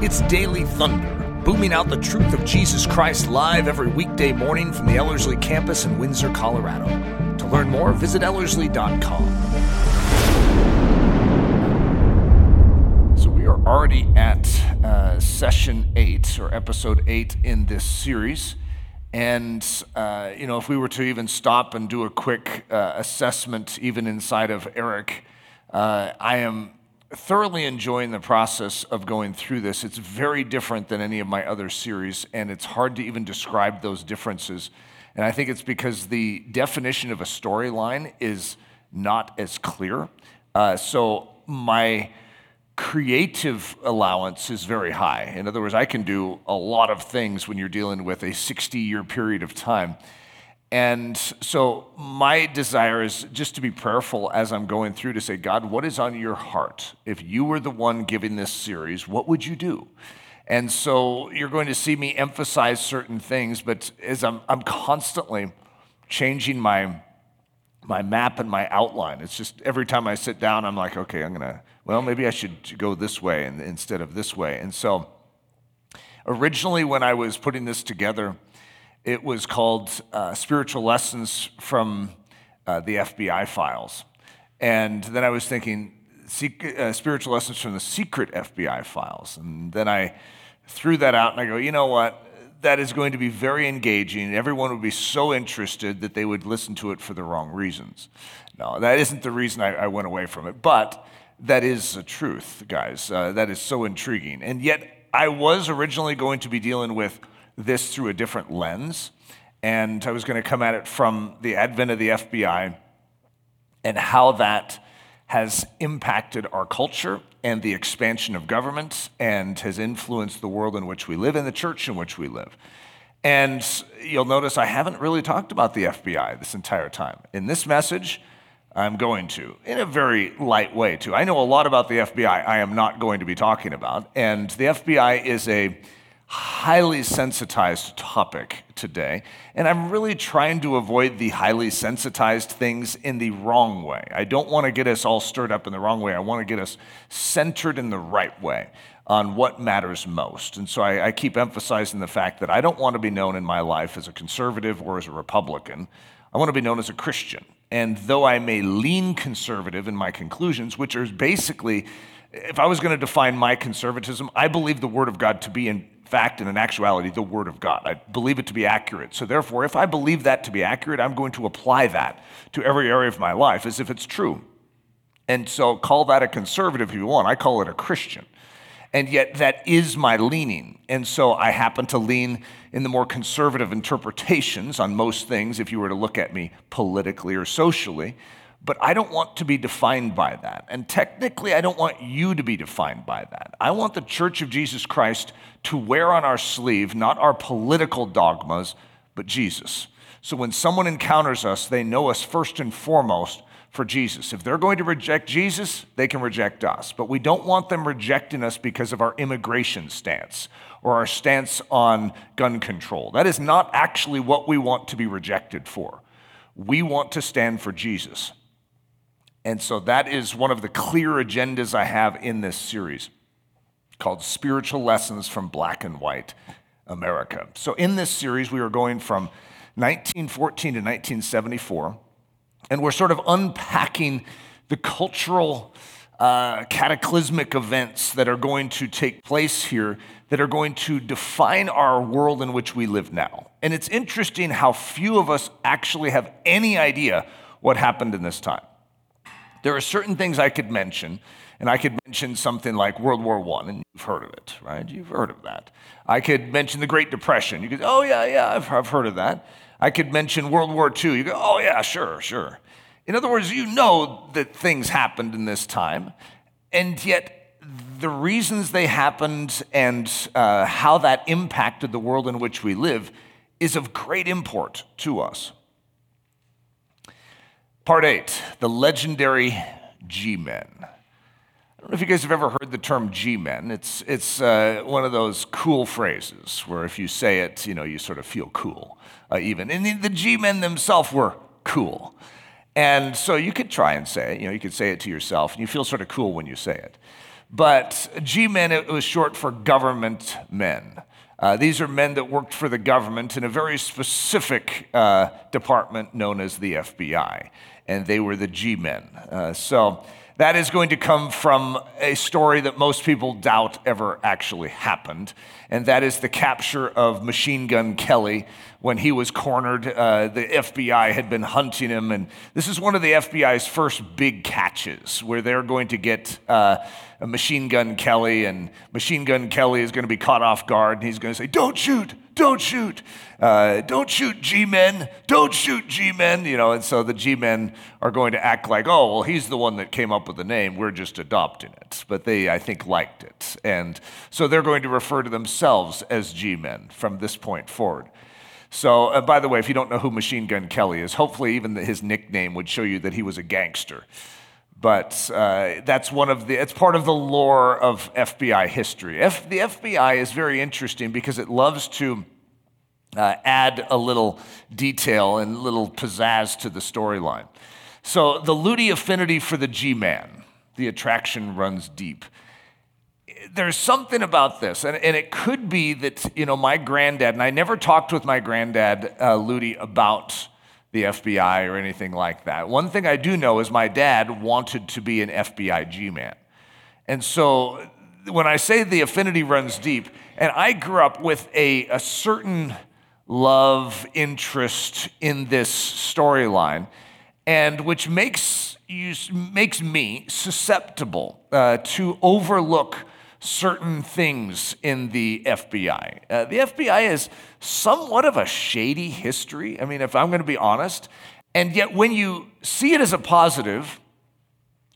It's Daily Thunder, booming out the truth of Jesus Christ live every weekday morning from the Ellerslie campus in Windsor, Colorado. To learn more, visit Ellerslie.com. So we are already at uh, session eight or episode eight in this series. And, uh, you know, if we were to even stop and do a quick uh, assessment, even inside of Eric, uh, I am thoroughly enjoying the process of going through this. It's very different than any of my other series, and it's hard to even describe those differences. And I think it's because the definition of a storyline is not as clear. Uh, so my creative allowance is very high. In other words, I can do a lot of things when you're dealing with a 60 year period of time. And so, my desire is just to be prayerful as I'm going through to say, God, what is on your heart? If you were the one giving this series, what would you do? And so, you're going to see me emphasize certain things, but as I'm, I'm constantly changing my, my map and my outline, it's just every time I sit down, I'm like, okay, I'm to, well, maybe I should go this way instead of this way. And so, originally, when I was putting this together, it was called uh, Spiritual Lessons from uh, the FBI Files. And then I was thinking, uh, Spiritual Lessons from the Secret FBI Files. And then I threw that out and I go, you know what? That is going to be very engaging. Everyone would be so interested that they would listen to it for the wrong reasons. No, that isn't the reason I, I went away from it. But that is the truth, guys. Uh, that is so intriguing. And yet, I was originally going to be dealing with this through a different lens. And I was going to come at it from the advent of the FBI and how that has impacted our culture and the expansion of government and has influenced the world in which we live and the church in which we live. And you'll notice I haven't really talked about the FBI this entire time. In this message, I'm going to, in a very light way, too. I know a lot about the FBI I am not going to be talking about. And the FBI is a highly sensitized topic today, and I'm really trying to avoid the highly sensitized things in the wrong way. I don't want to get us all stirred up in the wrong way. I want to get us centered in the right way on what matters most. And so I, I keep emphasizing the fact that I don't want to be known in my life as a conservative or as a Republican. I want to be known as a Christian. And though I may lean conservative in my conclusions, which are basically, if I was going to define my conservatism, I believe the Word of God to be in fact and in actuality the Word of God. I believe it to be accurate. So, therefore, if I believe that to be accurate, I'm going to apply that to every area of my life as if it's true. And so, call that a conservative if you want. I call it a Christian. And yet, that is my leaning. And so, I happen to lean in the more conservative interpretations on most things if you were to look at me politically or socially. But I don't want to be defined by that. And technically, I don't want you to be defined by that. I want the Church of Jesus Christ to wear on our sleeve not our political dogmas, but Jesus. So when someone encounters us, they know us first and foremost for Jesus. If they're going to reject Jesus, they can reject us. But we don't want them rejecting us because of our immigration stance or our stance on gun control. That is not actually what we want to be rejected for. We want to stand for Jesus. And so that is one of the clear agendas I have in this series called Spiritual Lessons from Black and White America. So in this series, we are going from 1914 to 1974, and we're sort of unpacking the cultural uh, cataclysmic events that are going to take place here that are going to define our world in which we live now. And it's interesting how few of us actually have any idea what happened in this time. There are certain things I could mention, and I could mention something like World War I, and you've heard of it, right? You've heard of that. I could mention the Great Depression. You could, oh, yeah, yeah, I've, I've heard of that. I could mention World War II. You go, oh, yeah, sure, sure. In other words, you know that things happened in this time, and yet the reasons they happened and uh, how that impacted the world in which we live is of great import to us. Part eight, the legendary G Men. I don't know if you guys have ever heard the term G Men. It's, it's uh, one of those cool phrases where if you say it, you know, you sort of feel cool, uh, even. And the, the G Men themselves were cool. And so you could try and say it, you know, you could say it to yourself, and you feel sort of cool when you say it. But G men, it was short for government men. Uh, these are men that worked for the government in a very specific uh, department known as the FBI, and they were the G men. Uh, so that is going to come from a story that most people doubt ever actually happened, and that is the capture of Machine Gun Kelly when he was cornered. Uh, the FBI had been hunting him, and this is one of the FBI's first big catches where they're going to get uh, a Machine Gun Kelly, and Machine Gun Kelly is going to be caught off guard, and he's going to say, Don't shoot! Don't shoot, uh, don't shoot G men, don't shoot G men, you know, and so the G men are going to act like, oh, well, he's the one that came up with the name, we're just adopting it. But they, I think, liked it. And so they're going to refer to themselves as G men from this point forward. So, uh, by the way, if you don't know who Machine Gun Kelly is, hopefully even his nickname would show you that he was a gangster. But uh, that's one of the, it's part of the lore of FBI history. F, the FBI is very interesting because it loves to uh, add a little detail and little pizzazz to the storyline. So the Ludy affinity for the G-man, the attraction runs deep. There's something about this, and, and it could be that, you know, my granddad, and I never talked with my granddad, uh, about the FBI or anything like that. One thing I do know is my dad wanted to be an FBI G man. And so when I say the affinity runs deep, and I grew up with a, a certain love, interest in this storyline, and which makes you makes me susceptible uh, to overlook certain things in the FBI. Uh, the FBI is somewhat of a shady history. I mean, if I'm going to be honest, and yet when you see it as a positive,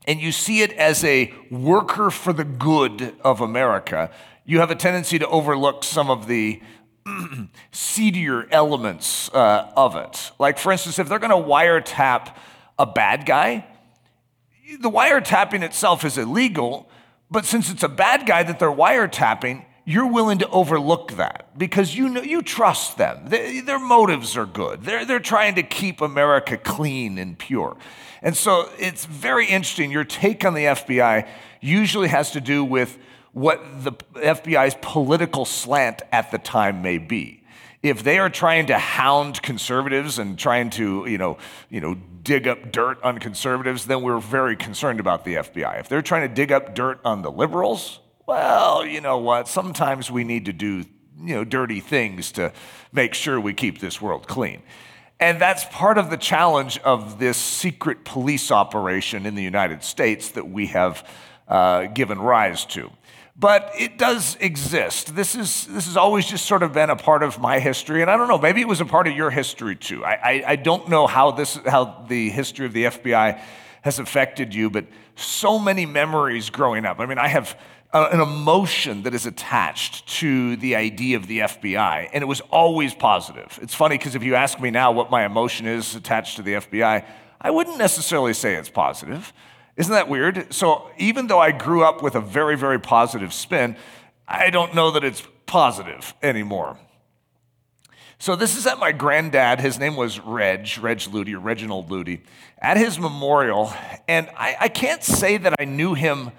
and you see it as a worker for the good of America, you have a tendency to overlook some of the seedier elements uh, of it. Like, for instance, if they're going to wiretap a bad guy, the wiretapping itself is illegal, but since it's a bad guy that they're wiretapping, you're willing to overlook that because you know you trust them. They, their motives are good. They're, they're trying to keep America clean and pure. And so it's very interesting. Your take on the FBI usually has to do with what the FBI's political slant at the time may be. If they are trying to hound conservatives and trying to, you know, you know, dig up dirt on conservatives, then we're very concerned about the FBI. If they're trying to dig up dirt on the liberals, well, you know what? Sometimes we need to do, you know, dirty things to make sure we keep this world clean. And that's part of the challenge of this secret police operation in the United States that we have uh, given rise to but it does exist. This is this has always just sort of been a part of my history, and I don't know. Maybe it was a part of your history too. I, I, I don't know how this how the history of the FBI has affected you, but so many memories growing up. I mean, I have a, an emotion that is attached to the idea of the FBI, and it was always positive. It's funny because if you ask me now what my emotion is attached to the FBI, I wouldn't necessarily say it's positive. Isn't that weird? So even though I grew up with a very, very positive spin, I don't know that it's positive anymore. So this is at my granddad. His name was Reg, Reg Ludy, or Reginald Ludy, at his memorial. And I, I can't say that I knew him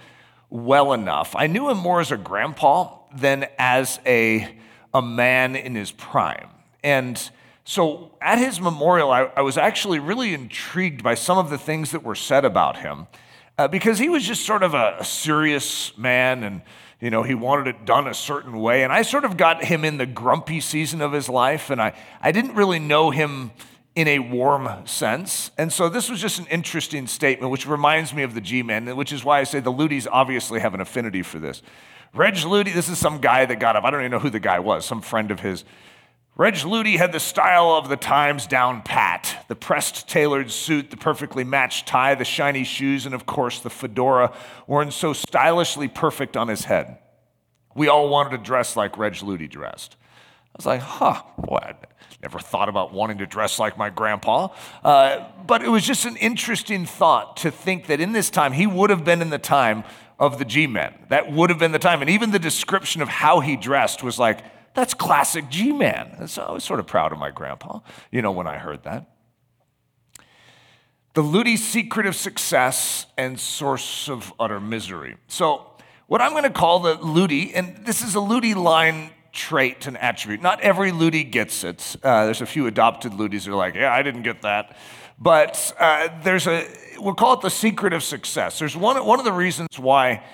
well enough. I knew him more as a grandpa than as a, a man in his prime. And so at his memorial, I, I, was actually really intrigued by some of the things that were said about him uh, because he was just sort of a, serious man and you know he wanted it done a certain way. And i sort of got him in the grumpy season of his life and i, I didn't really know him in a warm sense. And so this was just an interesting statement which reminds me of the g-men which is why i say the ludys obviously have an affinity for this. Reg ludy this is some guy that got up. I don't even know who the guy was some friend of his Reg Ludy had the style of the times down pat the pressed tailored suit, the perfectly matched tie, the shiny shoes, and of course the fedora worn so stylishly perfect on his head. We all wanted to dress like Reg Ludy dressed. I was like, huh, boy, I never thought about wanting to dress like my grandpa. Uh, but it was just an interesting thought to think that in this time, he would have been in the time of the G men. That would have been the time. And even the description of how he dressed was like, that's classic G Man. So I was sort of proud of my grandpa, you know, when I heard that. The Ludy secret of success and source of utter misery. So what I'm going to call the Ludy, and this is a Ludy line trait and attribute. Not every Ludy gets it. Uh, there's a few adopted Ludys that are like, yeah, I didn't get that. But uh, there's a, we'll call it the secret of success. There's one, one of the reasons why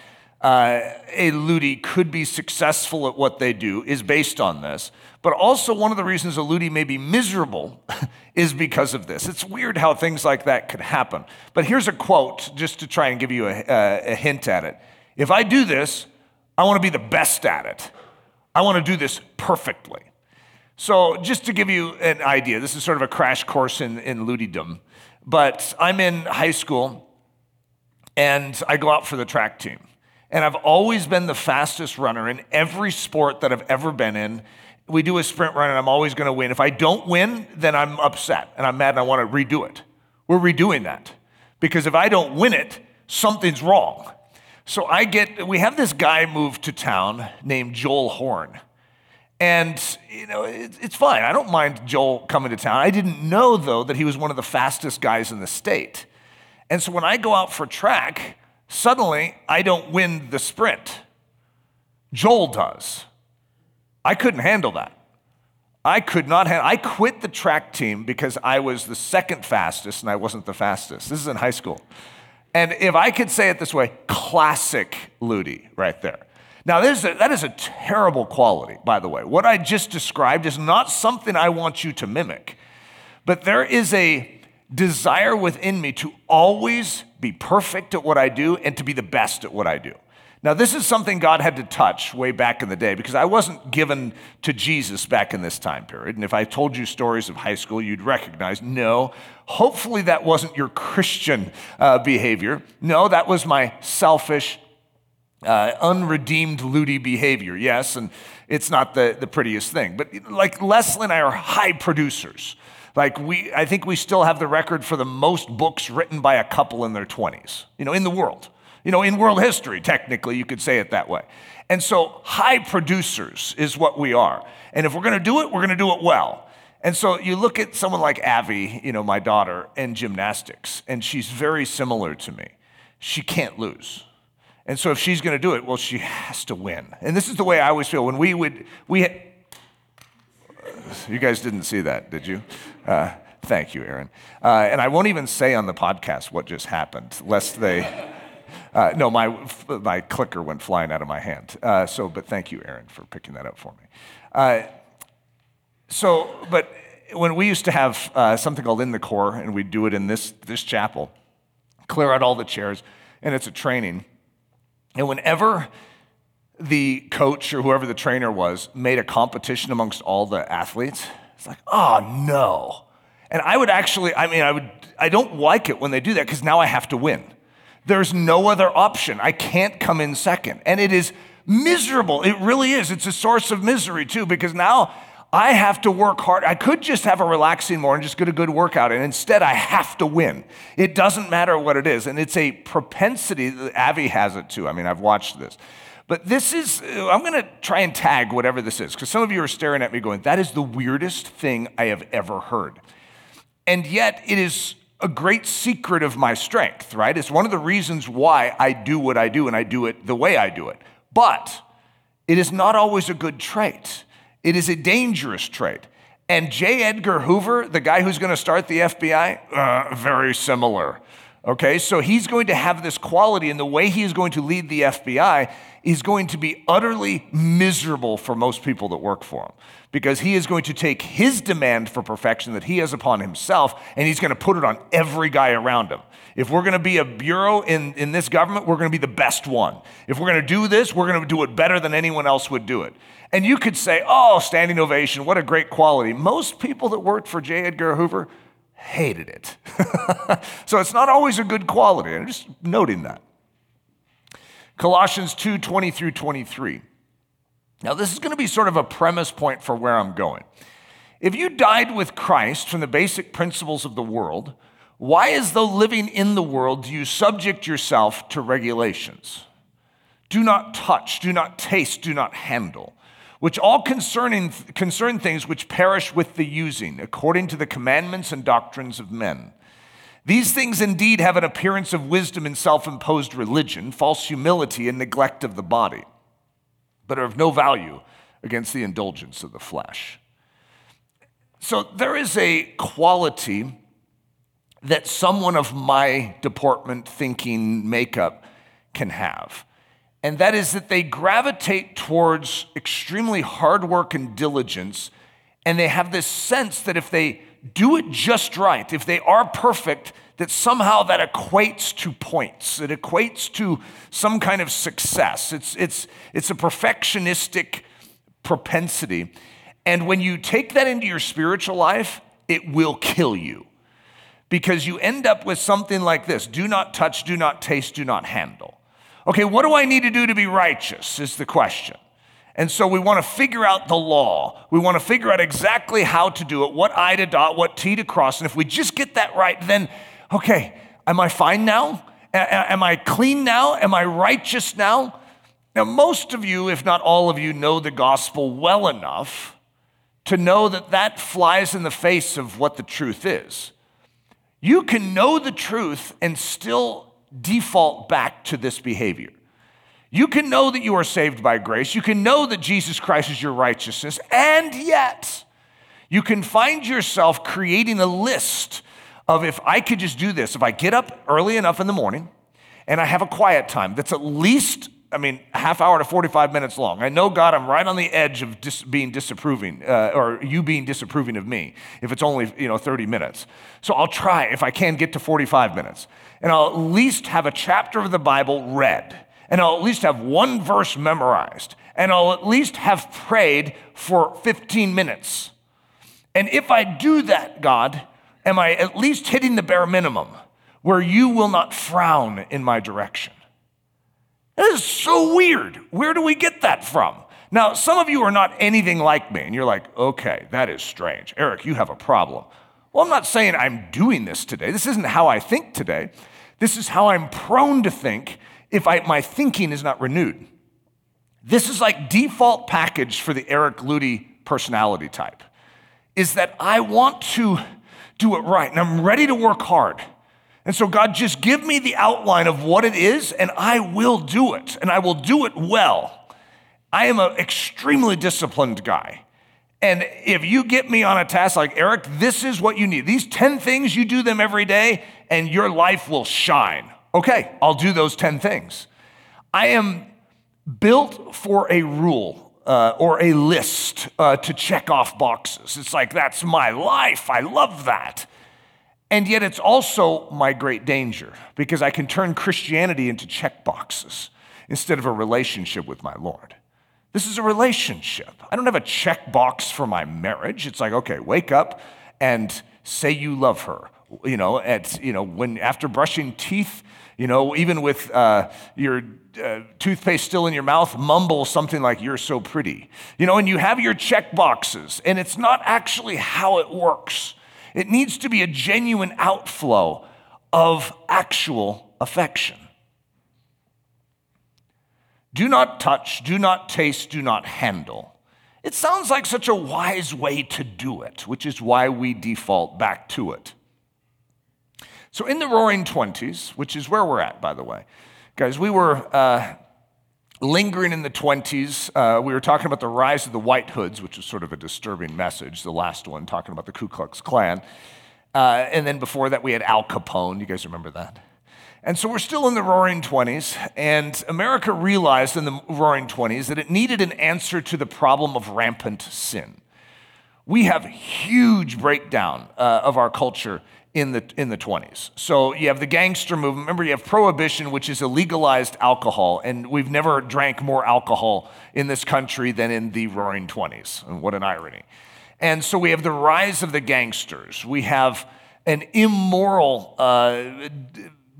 uh, a Ludy could be successful at what they do is based on this. But also, one of the reasons a Ludy may be miserable is because of this. It's weird how things like that could happen. But here's a quote just to try and give you a, a, a hint at it. If I do this, I want to be the best at it. I want to do this perfectly. So, just to give you an idea, this is sort of a crash course in, in ludidom. But I'm in high school and I go out for the track team. And I've always been the fastest runner in every sport that I've ever been in. We do a sprint run and I'm always going to win. If I don't win, then I'm upset and I'm mad and I want to redo it. We're redoing that because if I don't win it, something's wrong. So I get, we have this guy move to town named Joel Horn. And, you know, it, it's fine. I don't mind Joel coming to town. I didn't know, though, that he was one of the fastest guys in the state. And so when I go out for track, suddenly I don't win the sprint. Joel does. I couldn't handle that. I could not handle I quit the track team because I was the second fastest and I wasn't the fastest. This is in high school. And if I could say it this way, classic Ludy right there. Now, a, that is a terrible quality, by the way. What I just described is not something I want you to mimic, but there is a desire within me to always be perfect at what I do and to be the best at what I do. Now, this is something God had to touch way back in the day because I wasn't given to Jesus back in this time period. And if I told you stories of high school, you'd recognize no, hopefully that wasn't your Christian uh, behavior. No, that was my selfish, uh, unredeemed Ludy behavior. Yes, and it's not the, the prettiest thing. But like Leslie and I are high producers. Like we, I think we still have the record for the most books written by a couple in their 20s, you know, in the world. You know, in world history, technically, you could say it that way. And so, high producers is what we are. And if we're going to do it, we're going to do it well. And so you look at someone like Avi, you know, my daughter, in gymnastics, and she's very similar to me. She can't lose. And so if she's going to do it, well, she has to win. And this is the way I always feel when we would, we had, you guys didn't see that, did you? Uh, thank you, Aaron. Uh, and I won't even say on the podcast what just happened, lest they. Uh, no, my, my clicker went flying out of my hand. Uh, so, but thank you, Aaron, for picking that up for me. Uh, so, but when we used to have uh, something called In the Core, and we'd do it in this, this chapel, clear out all the chairs, and it's a training. And whenever the coach or whoever the trainer was made a competition amongst all the athletes, it's like, oh no. And I would actually, I mean, I would, I don't like it when they do that because now I have to win. There's no other option. I can't come in second. And it is miserable. It really is. It's a source of misery too because now I have to work hard. I could just have a relaxing morning, just get a good workout, and instead I have to win. It doesn't matter what it is. And it's a propensity that Avi has it too. I mean, I've watched this. But this is, I'm going to try and tag whatever this is, because some of you are staring at me going, that is the weirdest thing I have ever heard. And yet, it is a great secret of my strength, right? It's one of the reasons why I do what I do and I do it the way I do it. But it is not always a good trait, it is a dangerous trait. And J. Edgar Hoover, the guy who's going to start the FBI, uh, very similar. Okay, so he's going to have this quality, and the way he is going to lead the FBI is going to be utterly miserable for most people that work for him because he is going to take his demand for perfection that he has upon himself and he's going to put it on every guy around him. If we're going to be a bureau in, in this government, we're going to be the best one. If we're going to do this, we're going to do it better than anyone else would do it. And you could say, oh, standing ovation, what a great quality. Most people that worked for J. Edgar Hoover hated it. so it's not always a good quality. I'm just noting that. Colossians 2 20 through 23. Now, this is going to be sort of a premise point for where I'm going. If you died with Christ from the basic principles of the world, why, as though living in the world, do you subject yourself to regulations? Do not touch, do not taste, do not handle, which all concerning, concern things which perish with the using, according to the commandments and doctrines of men These things indeed have an appearance of wisdom and self imposed religion, false humility, and neglect of the body, but are of no value against the indulgence of the flesh. So there is a quality that someone of my deportment, thinking, makeup can have. And that is that they gravitate towards extremely hard work and diligence, and they have this sense that if they do it just right, if they are perfect, that somehow that equates to points. It equates to some kind of success. It's, it's, it's a perfectionistic propensity. And when you take that into your spiritual life, it will kill you. Because you end up with something like this do not touch, do not taste, do not handle. Okay, what do I need to do to be righteous? Is the question. And so we want to figure out the law. We want to figure out exactly how to do it, what I to dot, what T to cross. And if we just get that right, then, okay, am I fine now? A- am I clean now? Am I righteous now? Now, most of you, if not all of you, know the gospel well enough to know that that flies in the face of what the truth is. You can know the truth and still default back to this behavior. You can know that you are saved by grace. You can know that Jesus Christ is your righteousness. And yet, you can find yourself creating a list of if I could just do this, if I get up early enough in the morning and I have a quiet time that's at least, I mean, half hour to 45 minutes long. I know, God, I'm right on the edge of dis- being disapproving, uh, or you being disapproving of me if it's only, you know, 30 minutes. So I'll try if I can get to 45 minutes. And I'll at least have a chapter of the Bible read and I'll at least have one verse memorized, and I'll at least have prayed for 15 minutes. And if I do that, God, am I at least hitting the bare minimum where you will not frown in my direction? That is so weird. Where do we get that from? Now, some of you are not anything like me, and you're like, okay, that is strange. Eric, you have a problem. Well, I'm not saying I'm doing this today. This isn't how I think today. This is how I'm prone to think if I, my thinking is not renewed. This is like default package for the Eric Ludy personality type, is that I want to do it right and I'm ready to work hard. And so, God, just give me the outline of what it is, and I will do it, and I will do it well. I am an extremely disciplined guy. And if you get me on a task like, Eric, this is what you need. These 10 things, you do them every day, and your life will shine. Okay, I'll do those 10 things. I am built for a rule uh, or a list uh, to check off boxes. It's like, that's my life. I love that. And yet, it's also my great danger because I can turn Christianity into check boxes instead of a relationship with my Lord. This is a relationship. I don't have a check box for my marriage. It's like, okay, wake up and say you love her. You know, at you know when after brushing teeth, you know, even with uh, your uh, toothpaste still in your mouth, mumble something like, You're so pretty. You know, and you have your check boxes, and it's not actually how it works. It needs to be a genuine outflow of actual affection. Do not touch, do not taste, do not handle. It sounds like such a wise way to do it, which is why we default back to it. So, in the roaring 20s, which is where we're at, by the way, guys, we were uh, lingering in the 20s. Uh, we were talking about the rise of the White Hoods, which was sort of a disturbing message, the last one, talking about the Ku Klux Klan. Uh, and then before that, we had Al Capone. You guys remember that? And so we're still in the roaring 20s, and America realized in the roaring 20s that it needed an answer to the problem of rampant sin. We have a huge breakdown uh, of our culture in the, in the 20s. So you have the gangster movement. Remember, you have prohibition, which is a legalized alcohol, and we've never drank more alcohol in this country than in the roaring 20s. And what an irony. And so we have the rise of the gangsters. We have an immoral uh,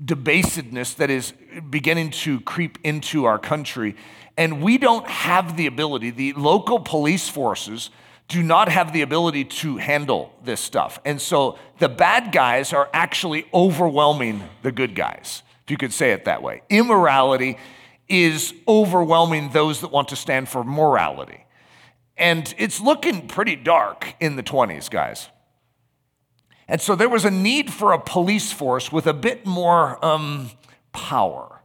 debasedness that is beginning to creep into our country. And we don't have the ability, the local police forces do not have the ability to handle this stuff. And so the bad guys are actually overwhelming the good guys, if you could say it that way. Immorality is overwhelming those that want to stand for morality. And it's looking pretty dark in the 20s, guys. And so there was a need for a police force with a bit more um, power.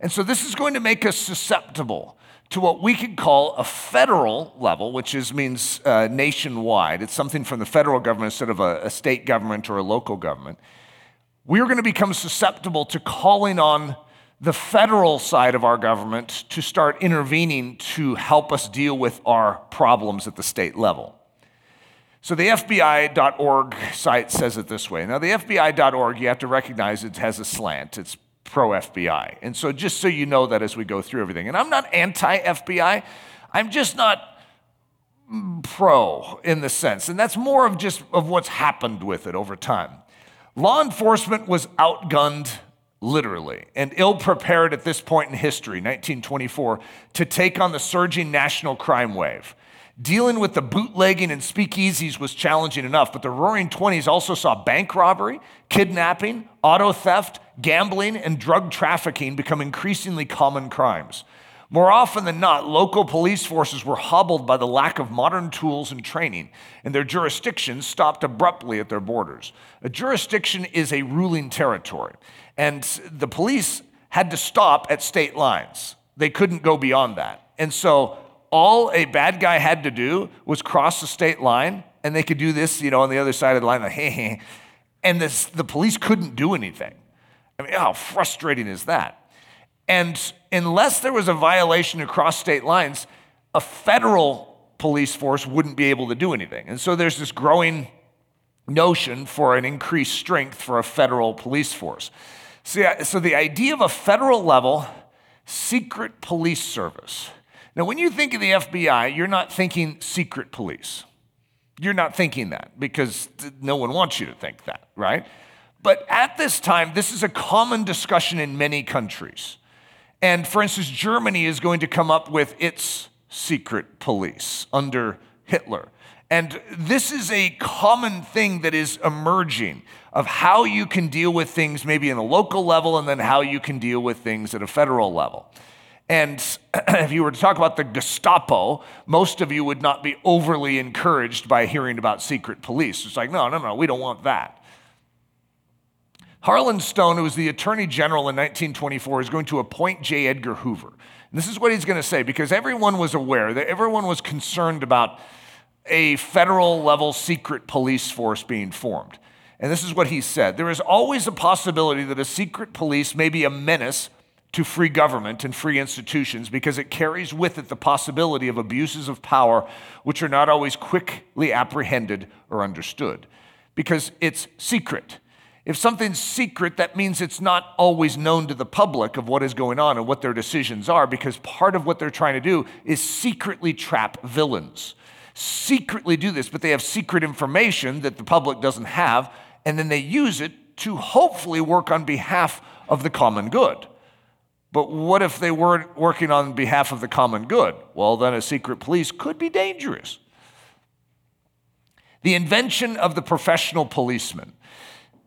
And so this is going to make us susceptible to what we could call a federal level, which is, means uh, nationwide. It's something from the federal government instead of a, a state government or a local government. We're going to become susceptible to calling on the federal side of our government to start intervening to help us deal with our problems at the state level. So the FBI.org site says it this way. Now, the FBI.org, you have to recognize it has a slant. It's pro FBI. And so, just so you know that as we go through everything, and I'm not anti FBI, I'm just not pro in the sense, and that's more of just of what's happened with it over time. Law enforcement was outgunned literally and ill prepared at this point in history, 1924, to take on the surging national crime wave. Dealing with the bootlegging and speakeasies was challenging enough, but the roaring 20s also saw bank robbery, kidnapping, auto theft, gambling, and drug trafficking become increasingly common crimes. More often than not, local police forces were hobbled by the lack of modern tools and training, and their jurisdictions stopped abruptly at their borders. A jurisdiction is a ruling territory, and the police had to stop at state lines. They couldn't go beyond that. And so all a bad guy had to do was cross the state line, and they could do this, you know, on the other side of the line, like, hey, hey. And this, the police couldn't do anything. I mean, how frustrating is that? And unless there was a violation across state lines, a federal police force wouldn't be able to do anything. And so there's this growing notion for an increased strength for a federal police force. So, so the idea of a federal level secret police service now, when you think of the FBI, you're not thinking secret police. You're not thinking that because no one wants you to think that, right? But at this time, this is a common discussion in many countries. And for instance, Germany is going to come up with its secret police under Hitler. And this is a common thing that is emerging of how you can deal with things maybe in a local level and then how you can deal with things at a federal level. And if you were to talk about the Gestapo, most of you would not be overly encouraged by hearing about secret police. It's like, no, no, no, we don't want that. Harlan Stone, who was the Attorney General in 1924, is going to appoint J. Edgar Hoover. And this is what he's going to say because everyone was aware that everyone was concerned about a federal level secret police force being formed. And this is what he said There is always a possibility that a secret police may be a menace to free government and free institutions because it carries with it the possibility of abuses of power which are not always quickly apprehended or understood because it's secret. If something's secret, that means it's not always known to the public of what is going on and what their decisions are because part of what they're trying to do is secretly trap villains. Secretly do this, but they have secret information that the public doesn't have, and then they use it to hopefully work on behalf of the common good. But what if they weren't working on behalf of the common good? Well, then a secret police could be dangerous. The invention of the professional policeman.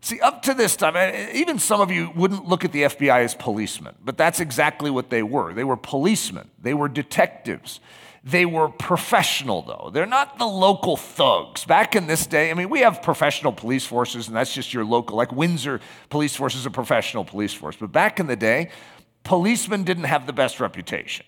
See, up to this time, even some of you wouldn't look at the FBI as policemen, but that's exactly what they were. They were policemen, they were detectives. They were professional, though. They're not the local thugs. Back in this day, I mean, we have professional police forces, and that's just your local, like Windsor Police Force is a professional police force. But back in the day, policemen didn't have the best reputation.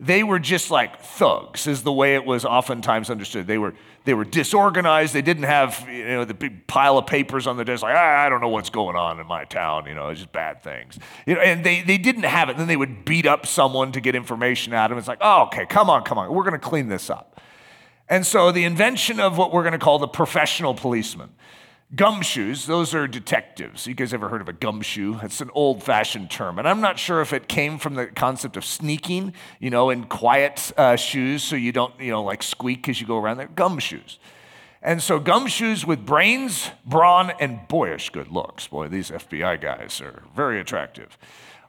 They were just like thugs, is the way it was oftentimes understood. They were, they were disorganized. They didn't have you know, the big pile of papers on the desk, like, ah, I don't know what's going on in my town, you know, it's just bad things. You know, and they, they didn't have it. Then they would beat up someone to get information out of them. It's like, oh, okay, come on, come on. We're going to clean this up. And so the invention of what we're going to call the professional policeman Gumshoes, those are detectives. You guys ever heard of a gumshoe? It's an old fashioned term. And I'm not sure if it came from the concept of sneaking, you know, in quiet uh, shoes so you don't, you know, like squeak as you go around there. Gumshoes. And so gumshoes with brains, brawn, and boyish good looks. Boy, these FBI guys are very attractive.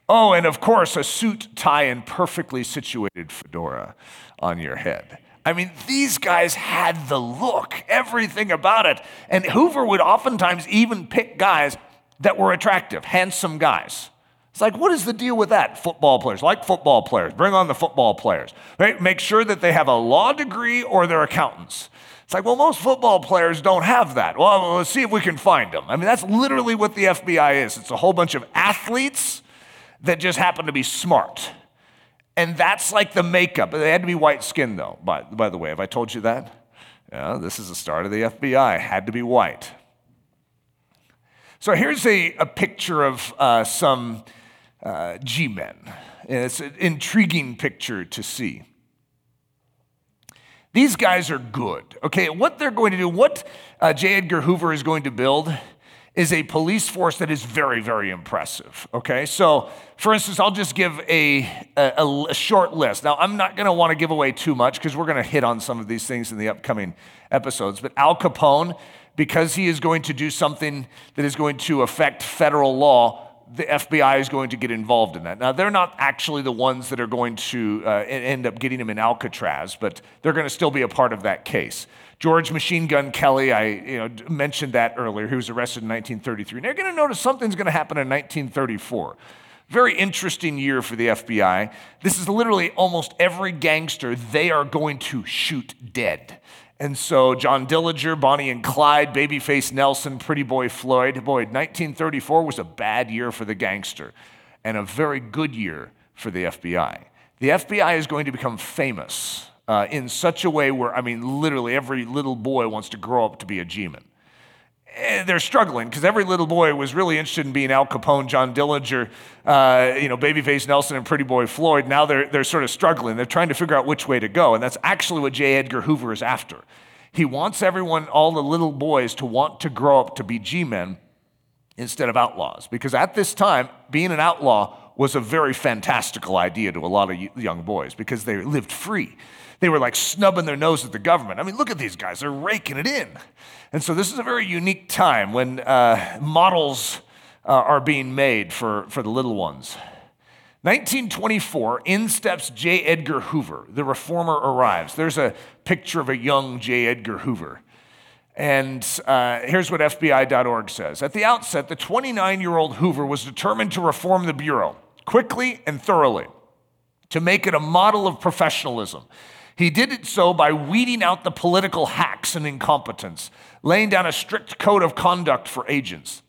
Oh, and of course, a suit, tie, and perfectly situated fedora on your head. I mean, these guys had the look, everything about it. And Hoover would oftentimes even pick guys that were attractive, handsome guys. It's like, what is the deal with that? Football players, like football players, bring on the football players. Right? Make sure that they have a law degree or they're accountants. It's like, well, most football players don't have that. Well, let's see if we can find them. I mean, that's literally what the FBI is it's a whole bunch of athletes that just happen to be smart. And that's like the makeup. They had to be white skinned, though, by, by the way. Have I told you that? Yeah, this is the start of the FBI. Had to be white. So here's a, a picture of uh, some uh, G men. It's an intriguing picture to see. These guys are good. Okay, what they're going to do, what uh, J. Edgar Hoover is going to build is a police force that is very, very impressive. Okay, so for instance, I'll just give a, a, a short list. Now, I'm not want to give away too much because we're to hit on some of these things in the upcoming episodes. But Al Capone, because he is going to do something that is going to affect federal law, the FBI is going to get involved in that. Now, they're not actually the ones that are going to uh, end up getting him in Alcatraz, but they're going to still be a part of that case. George Machine Gun Kelly, I you know, mentioned that earlier. He was arrested in 1933. And you're going to notice something's going to happen in 1934. Very interesting year for the FBI. This is literally almost every gangster they are going to shoot dead. And so John Dillinger, Bonnie and Clyde, Babyface Nelson, Pretty Boy Floyd. Boy, 1934 was a bad year for the gangster and a very good year for the FBI. The FBI is going to become famous uh, in such a way where, I mean, literally every little boy wants to grow up to be a G-man. And they're struggling because every little boy was really interested in being Al Capone, John Dillinger, uh, you know, Babyface Nelson, and Pretty Boy Floyd. Now they're, they're sort of struggling. They're trying to figure out which way to go. And that's actually what J. Edgar Hoover is after. He wants everyone, all the little boys, to want to grow up to be G men instead of outlaws. Because at this time, being an outlaw was a very fantastical idea to a lot of young boys because they lived free. They were like snubbing their nose at the government. I mean, look at these guys, they're raking it in. And so this is a very unique time when uh, models uh, are being made for, for the little ones. 1924, in steps J. Edgar Hoover. The reformer arrives. There's a picture of a young J. Edgar Hoover. And uh, here's what FBI.org says At the outset, the 29 year old Hoover was determined to reform the Bureau quickly and thoroughly, to make it a model of professionalism. He did it so by weeding out the political hacks and incompetence, laying down a strict code of conduct for agents,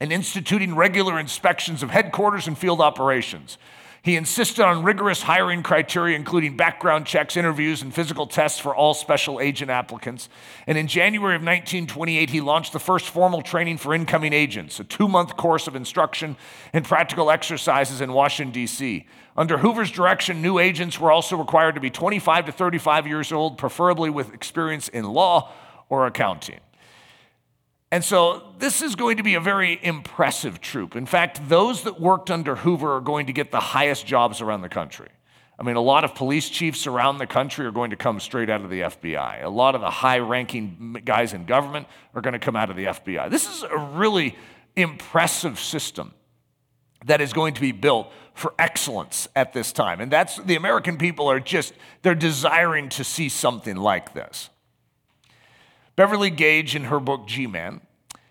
and instituting regular inspections of headquarters and field operations. He insisted on rigorous hiring criteria, including background checks, interviews, and physical tests for all special agent applicants. And in January of 1928, he launched the first formal training for incoming agents, a two month course of instruction and practical exercises in Washington, D.C. Under Hoover's direction, new agents were also required to be 25 to 35 years old, preferably with experience in law or accounting. And so this is going to be a very impressive troop. In fact, those that worked under Hoover are going to get the highest jobs around the country. I mean, a lot of police chiefs around the country are going to come straight out of the FBI. A lot of the high ranking guys in government are going to come out of the FBI. This is a really impressive system that is going to be built for excellence at this time. And that's the American people are just, they're desiring to see something like this. Beverly Gage, in her book G Man,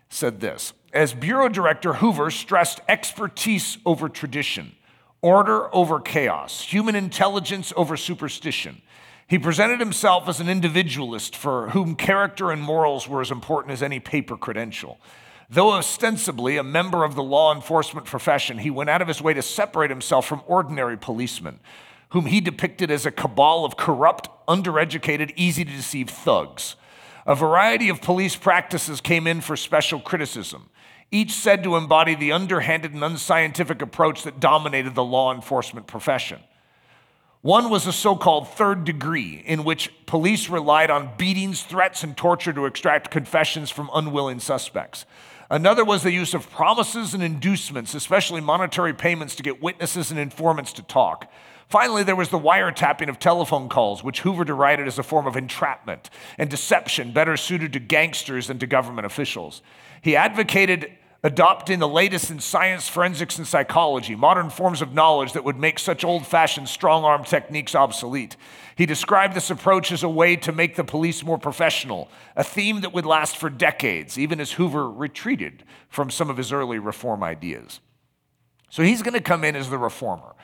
said this As Bureau Director, Hoover stressed expertise over tradition, order over chaos, human intelligence over superstition. He presented himself as an individualist for whom character and morals were as important as any paper credential. Though ostensibly a member of the law enforcement profession, he went out of his way to separate himself from ordinary policemen, whom he depicted as a cabal of corrupt, undereducated, easy to deceive thugs. A variety of police practices came in for special criticism, each said to embody the underhanded and unscientific approach that dominated the law enforcement profession. One was a so called third degree, in which police relied on beatings, threats, and torture to extract confessions from unwilling suspects. Another was the use of promises and inducements, especially monetary payments, to get witnesses and informants to talk. Finally, there was the wiretapping of telephone calls, which Hoover derided as a form of entrapment and deception better suited to gangsters than to government officials. He advocated adopting the latest in science, forensics, and psychology, modern forms of knowledge that would make such old fashioned strong arm techniques obsolete. He described this approach as a way to make the police more professional, a theme that would last for decades, even as Hoover retreated from some of his early reform ideas. So he's going to come in as the reformer.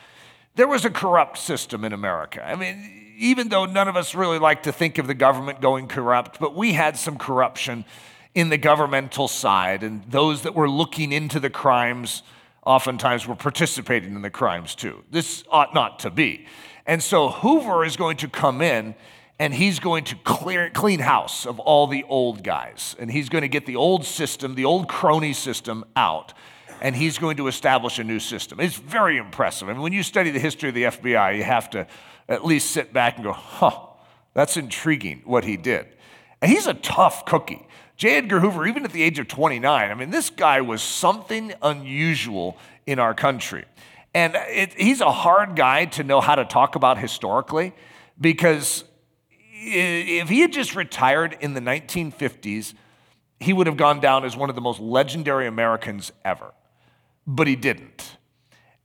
There was a corrupt system in America. I mean, even though none of us really like to think of the government going corrupt, but we had some corruption in the governmental side, and those that were looking into the crimes oftentimes were participating in the crimes too. This ought not to be. And so Hoover is going to come in and he's going to clear clean house of all the old guys and he's going to get the old system, the old crony system out and he's going to establish a new system. It's very impressive. I mean, when you study the history of the FBI, you have to at least sit back and go, huh, that's intriguing what he did. And he's a tough cookie. J. Edgar Hoover, even at the age of 29, I mean, this guy was something unusual in our country. And it, he's a hard guy to know how to talk about historically because if he had just retired in the 1950s, he would have gone down as one of the most legendary Americans ever. But he didn't.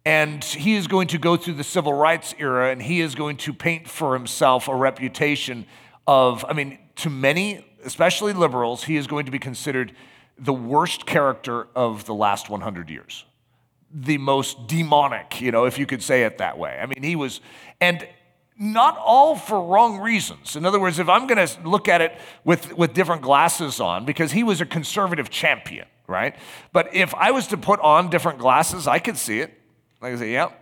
And he is going to go through the civil rights era and he is going to paint for himself a reputation of, I mean, to many, especially liberals, he is going to be considered the worst character of the last 100 years. The most demonic, you know, if you could say it that way. I mean, he was, and not all for wrong reasons. In other words, if I'm going to look at it with, with different glasses on, because he was a conservative champion, right? But if I was to put on different glasses, I could see it. Like I say, yep,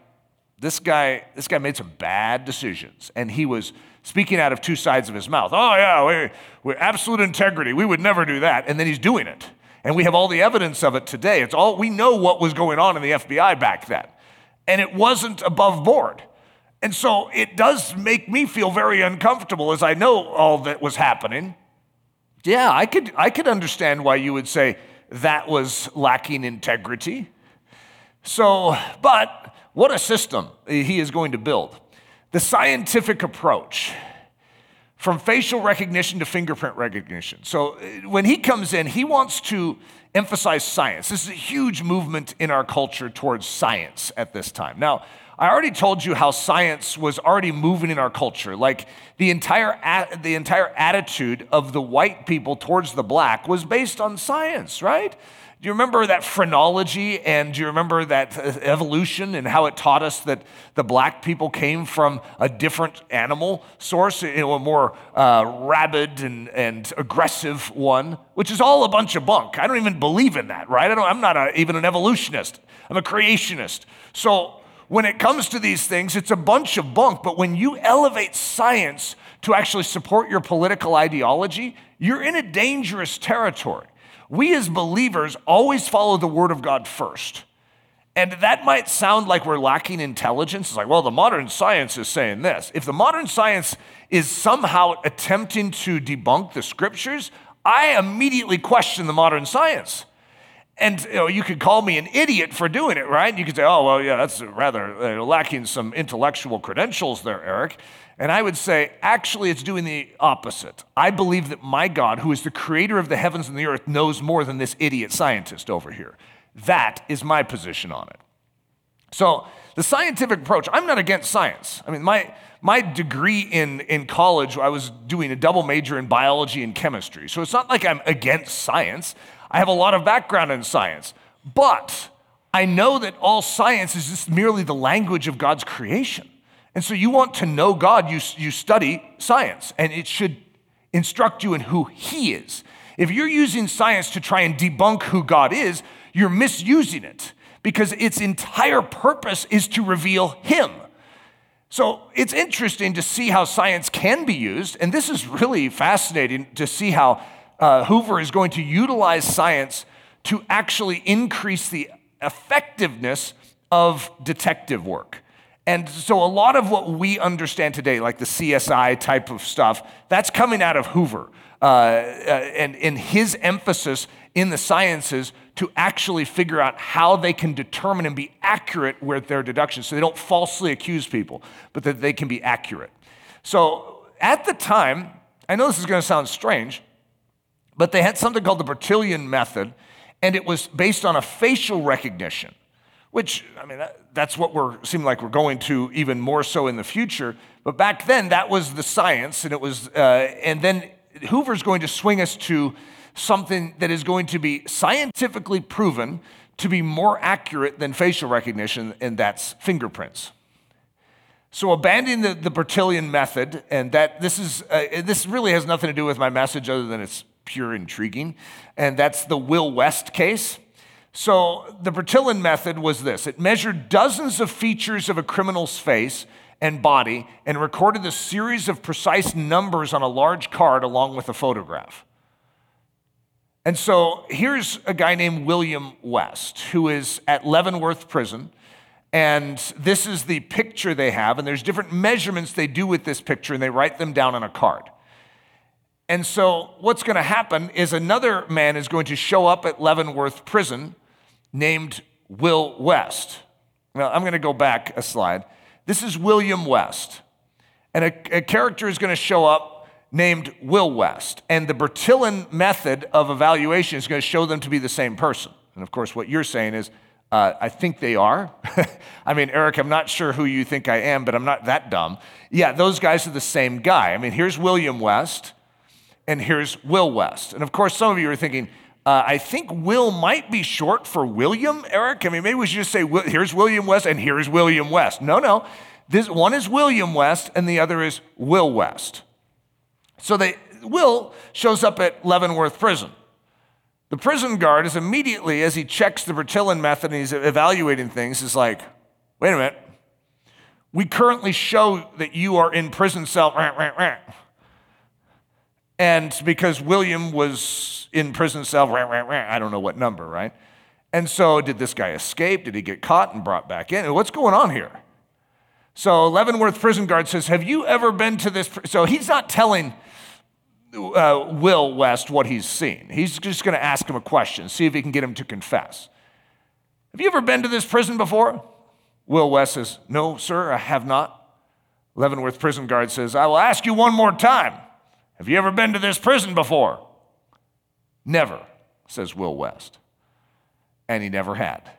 this guy, this guy made some bad decisions. And he was speaking out of two sides of his mouth. Oh, yeah, we, we absolute integrity. We would never do that. And then he's doing it. And we have all the evidence of it today. It's all we know what was going on in the FBI back then. And it wasn't above board. And so it does make me feel very uncomfortable as I know all that was happening. Yeah, I could, I could understand why you would say that was lacking integrity. So, but what a system he is going to build. The scientific approach from facial recognition to fingerprint recognition. So, when he comes in, he wants to emphasize science. This is a huge movement in our culture towards science at this time. Now, I already told you how science was already moving in our culture. Like the entire, the entire attitude of the white people towards the black was based on science, right? Do you remember that phrenology and do you remember that uh, evolution and how it taught us that the black people came from a different animal source, you know, a more uh, rabid and, and aggressive one, which is all a bunch of bunk. I don't even believe in that, right? I am not a, even an evolutionist, I'm a creationist. So when it comes to these things, it's a bunch of bunk. But when you elevate science to actually support your political ideology, you're in a dangerous territory we as believers always follow the Word of God first. And that might sound like we're lacking intelligence. It's like, well, the modern science is saying this. If the modern science is somehow attempting to debunk the scriptures, I immediately question the modern science. And you, know, you could call me an idiot for doing it, right? You could say, oh, well, yeah, that's rather uh, lacking some intellectual credentials there, Eric. And I would say, actually, it's doing the opposite. I believe that my God, who is the creator of the heavens and the earth, knows more than this idiot scientist over here. That is my position on it. So, the scientific approach, I'm not against science. I mean, my, my degree in, in college, I was doing a double major in biology and chemistry. So, it's not like I'm against science. I have a lot of background in science. But I know that all science is just merely the language of God's creation. And so you want to know God, you, you study science, and it should instruct you in who He is. If you're using science to try and debunk who God is, you're misusing it because its entire purpose is to reveal Him. So it's interesting to see how science can be used, and this is really fascinating to see how uh, Hoover is going to utilize science to actually increase the effectiveness of detective work. And so, a lot of what we understand today, like the CSI type of stuff, that's coming out of Hoover uh, uh, and in his emphasis in the sciences to actually figure out how they can determine and be accurate with their deductions so they don't falsely accuse people, but that they can be accurate. So, at the time, I know this is going to sound strange, but they had something called the Bertillon method, and it was based on a facial recognition which I mean that, that's what we're seem like we're going to even more so in the future. But back then, that was the science, and it was, uh, and then Hoover's going to swing us to something that is going to be scientifically proven to be more accurate than facial recognition, and that's fingerprints. So abandoning the, the Bertillon method, and that this is uh, this really has nothing to do with my message other than it's pure intriguing, and that's the Will West case. So the Bertillon method was this: it measured dozens of features of a criminal's face and body and recorded a series of precise numbers on a large card along with a photograph. And so here's a guy named William West who is at Leavenworth Prison. And this is the picture they have. And there's different measurements they do with this picture, and they write them down on a card. And so, what's going to happen is another man is going to show up at Leavenworth Prison named Will West. Now, I'm going to go back a slide. This is William West. And a, a character is going to show up named Will West. And the Bertillon method of evaluation is going to show them to be the same person. And of course, what you're saying is, uh, I think they are. I mean, Eric, I'm not sure who you think I am, but I'm not that dumb. Yeah, those guys are the same guy. I mean, here's William West, and here's Will West. And of course, some of you are thinking, uh, I think Will might be short for William, Eric. I mean, maybe we should just say, here's William West and here's William West. No, no. This, one is William West and the other is Will West. So they, Will shows up at Leavenworth Prison. The prison guard is immediately, as he checks the Bertillon method and he's evaluating things, is like, wait a minute. We currently show that you are in prison cell. And because William was in prison cell, I don't know what number, right? And so, did this guy escape? Did he get caught and brought back in? What's going on here? So, Leavenworth prison guard says, Have you ever been to this? So, he's not telling uh, Will West what he's seen. He's just going to ask him a question, see if he can get him to confess. Have you ever been to this prison before? Will West says, No, sir, I have not. Leavenworth prison guard says, I will ask you one more time. Have you ever been to this prison before? Never, says Will West. And he never had.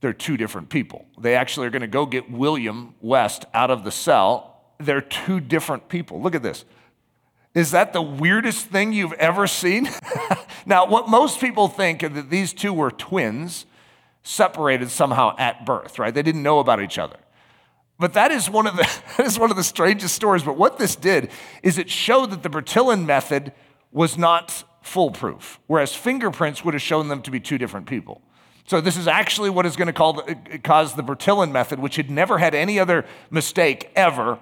They're two different people. They actually are going to go get William West out of the cell. They're two different people. Look at this. Is that the weirdest thing you've ever seen? now, what most people think is that these two were twins separated somehow at birth, right? They didn't know about each other. But that is one of the, that is one of the strangest stories. But what this did is it showed that the Bertillon method was not foolproof, whereas fingerprints would have shown them to be two different people. So this is actually what is going to call, cause the Bertillon method, which had never had any other mistake ever,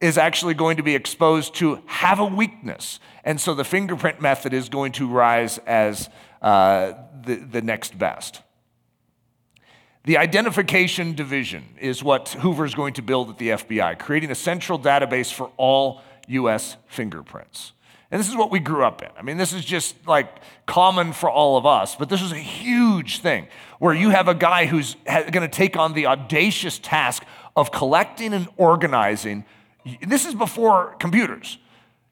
is actually going to be exposed to have a weakness. And so the fingerprint method is going to rise as uh, the, the next best. The identification division is what Hoover is going to build at the FBI, creating a central database for all US fingerprints. And this is what we grew up in. I mean, this is just like common for all of us, but this is a huge thing where you have a guy who's going to take on the audacious task of collecting and organizing. This is before computers.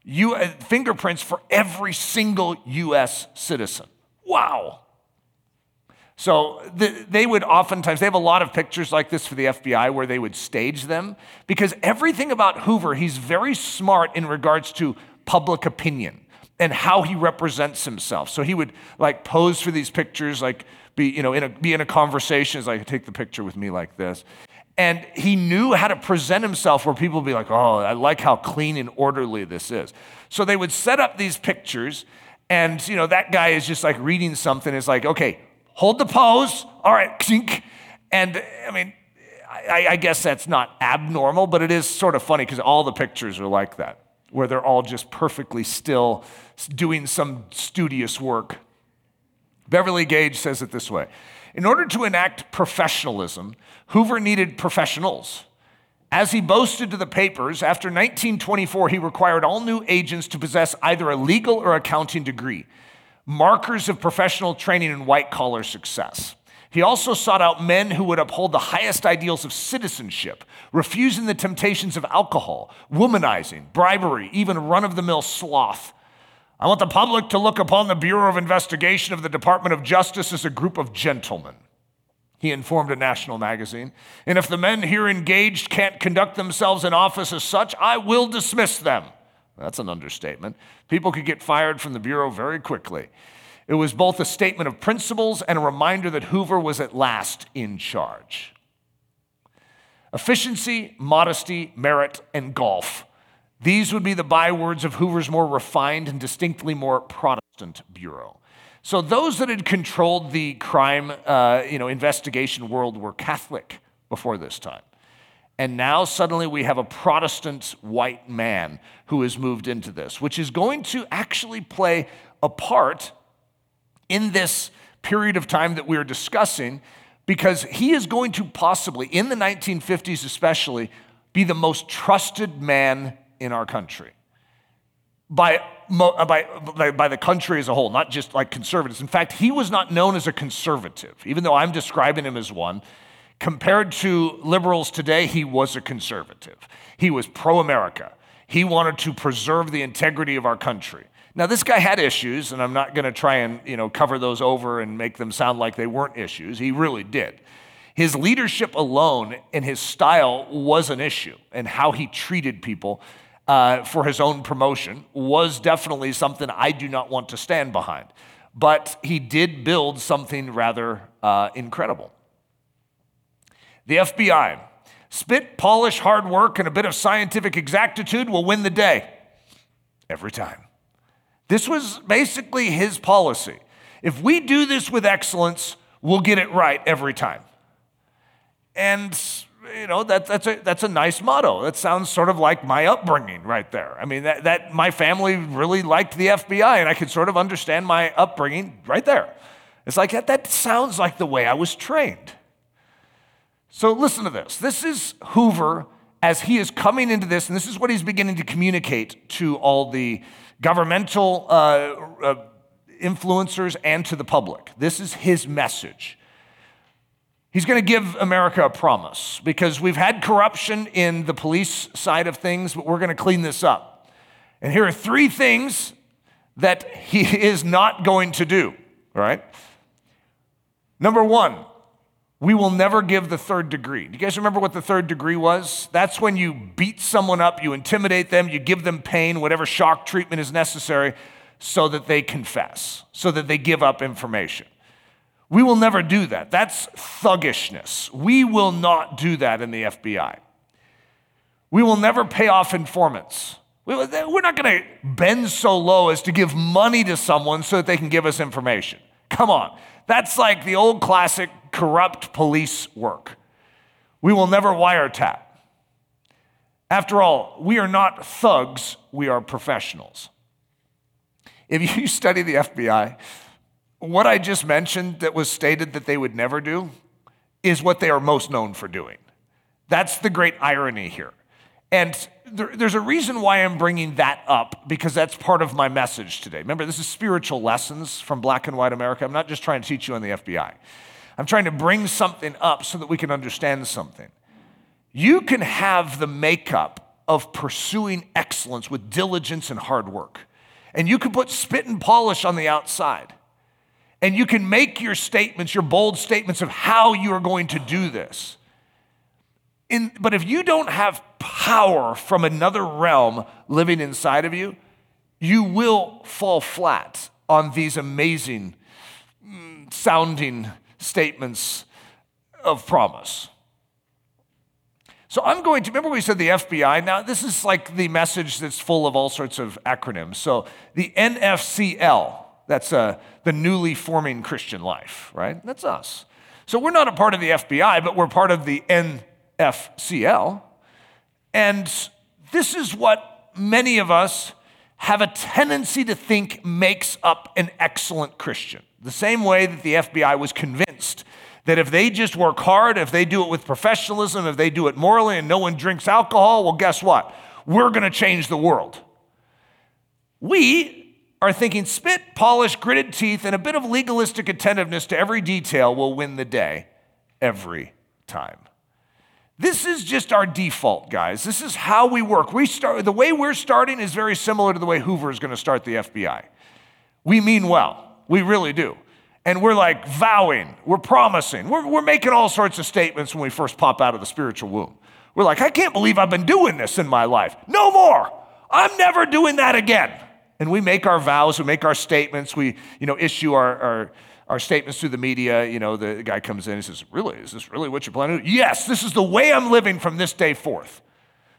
You, uh, fingerprints for every single US citizen. Wow. So the, they would oftentimes, they have a lot of pictures like this for the FBI where they would stage them because everything about Hoover, he's very smart in regards to public opinion and how he represents himself. So he would like pose for these pictures, like be, you know, in a, be in a conversation, like take the picture with me like this. And he knew how to present himself where people would be like, oh, I like how clean and orderly this is. So they would set up these pictures, and you know, that guy is just like reading something. It's like, okay, hold the pose. All right, clink. And I mean, I, I guess that's not abnormal, but it is sort of funny because all the pictures are like that, where they're all just perfectly still doing some studious work. Beverly Gage says it this way In order to enact professionalism, Hoover needed professionals. As he boasted to the papers, after 1924, he required all new agents to possess either a legal or accounting degree markers of professional training and white collar success. He also sought out men who would uphold the highest ideals of citizenship, refusing the temptations of alcohol, womanizing, bribery, even run of the mill sloth. I want the public to look upon the Bureau of Investigation of the Department of Justice as a group of gentlemen. He informed a national magazine. And if the men here engaged can't conduct themselves in office as such, I will dismiss them. That's an understatement. People could get fired from the Bureau very quickly. It was both a statement of principles and a reminder that Hoover was at last in charge. Efficiency, modesty, merit, and golf. These would be the bywords of Hoover's more refined and distinctly more Protestant bureau. So those that had controlled the crime, uh, you know, investigation world were Catholic before this time. And now suddenly we have a Protestant white man who has moved into this, which is going to actually play a part in this period of time that we're discussing because he is going to possibly, in the 1950s especially, be the most trusted man in our country. By, uh, by, by the country as a whole, not just like conservatives. In fact, he was not known as a conservative, even though I'm describing him as one. Compared to liberals today, he was a conservative. He was pro America. He wanted to preserve the integrity of our country. Now, this guy had issues, and I'm not going to try and you know, cover those over and make them sound like they weren't issues. He really did. His leadership alone and his style was an issue, and how he treated people uh, for his own promotion was definitely something I do not want to stand behind. But he did build something rather uh, incredible. The FBI. Spit, polish, hard work, and a bit of scientific exactitude will win the day. Every time. This was basically his policy. If we do this with excellence, we'll get it right every time. And you know that, that's a that's a nice motto. That sounds sort of like my upbringing right there. I mean that, that my family really liked the FBI, and I could sort of understand my upbringing right there. It's like that, that sounds like the way I was trained. So listen to this. This is Hoover as he is coming into this, and this is what he's beginning to communicate to all the governmental uh, uh, influencers and to the public. This is his message. He's going to give America a promise because we've had corruption in the police side of things, but we're going to clean this up. And here are three things that he is not going to do, all right? Number one, we will never give the third degree. Do you guys remember what the third degree was? That's when you beat someone up, you intimidate them, you give them pain, whatever shock treatment is necessary, so that they confess, so that they give up information. We will never do that. That's thuggishness. We will not do that in the FBI. We will never pay off informants. We're not going to bend so low as to give money to someone so that they can give us information. Come on. That's like the old classic corrupt police work. We will never wiretap. After all, we are not thugs, we are professionals. If you study the FBI, what I just mentioned that was stated that they would never do is what they are most known for doing. That's the great irony here. And there, there's a reason why I'm bringing that up because that's part of my message today. Remember, this is spiritual lessons from Black and White America. I'm not just trying to teach you on the FBI. I'm trying to bring something up so that we can understand something. You can have the makeup of pursuing excellence with diligence and hard work. And you can put spit and polish on the outside. And you can make your statements, your bold statements of how you are going to do this. In, but if you don't have power from another realm living inside of you, you will fall flat on these amazing mm, sounding statements of promise. So I'm going to remember we said the FBI. Now, this is like the message that's full of all sorts of acronyms. So the NFCL, that's uh, the newly forming Christian life, right? That's us. So we're not a part of the FBI, but we're part of the NFCL. And this is what many of us have a tendency to think makes up an excellent Christian. The same way that the FBI was convinced that if they just work hard, if they do it with professionalism, if they do it morally, and no one drinks alcohol, well, guess what? We're going to change the world. We are thinking spit, polish, gritted teeth, and a bit of legalistic attentiveness to every detail will win the day every time. This is just our default, guys. This is how we work. We start the way we're starting is very similar to the way Hoover is going to start the FBI. We mean well. We really do. And we're like vowing, we're promising, we're, we're making all sorts of statements when we first pop out of the spiritual womb. We're like, I can't believe I've been doing this in my life. No more. I'm never doing that again. And we make our vows, we make our statements, we you know, issue our, our, our statements through the media. You know, the guy comes in and says, Really? Is this really what you're planning to do? Yes, this is the way I'm living from this day forth.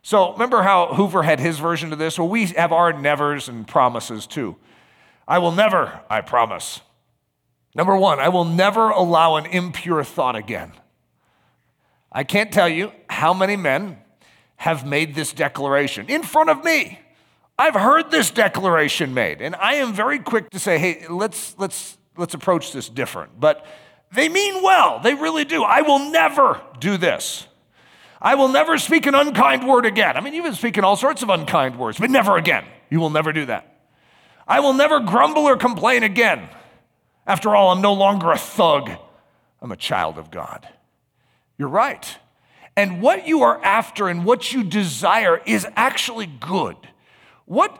So remember how Hoover had his version of this? Well, we have our nevers and promises too. I will never, I promise. Number one, I will never allow an impure thought again. I can't tell you how many men have made this declaration in front of me. I've heard this declaration made, and I am very quick to say, hey, let's, let's, let's approach this different. But they mean well, they really do. I will never do this. I will never speak an unkind word again. I mean, you've been speaking all sorts of unkind words, but never again. You will never do that. I will never grumble or complain again. After all, I'm no longer a thug, I'm a child of God. You're right. And what you are after and what you desire is actually good. What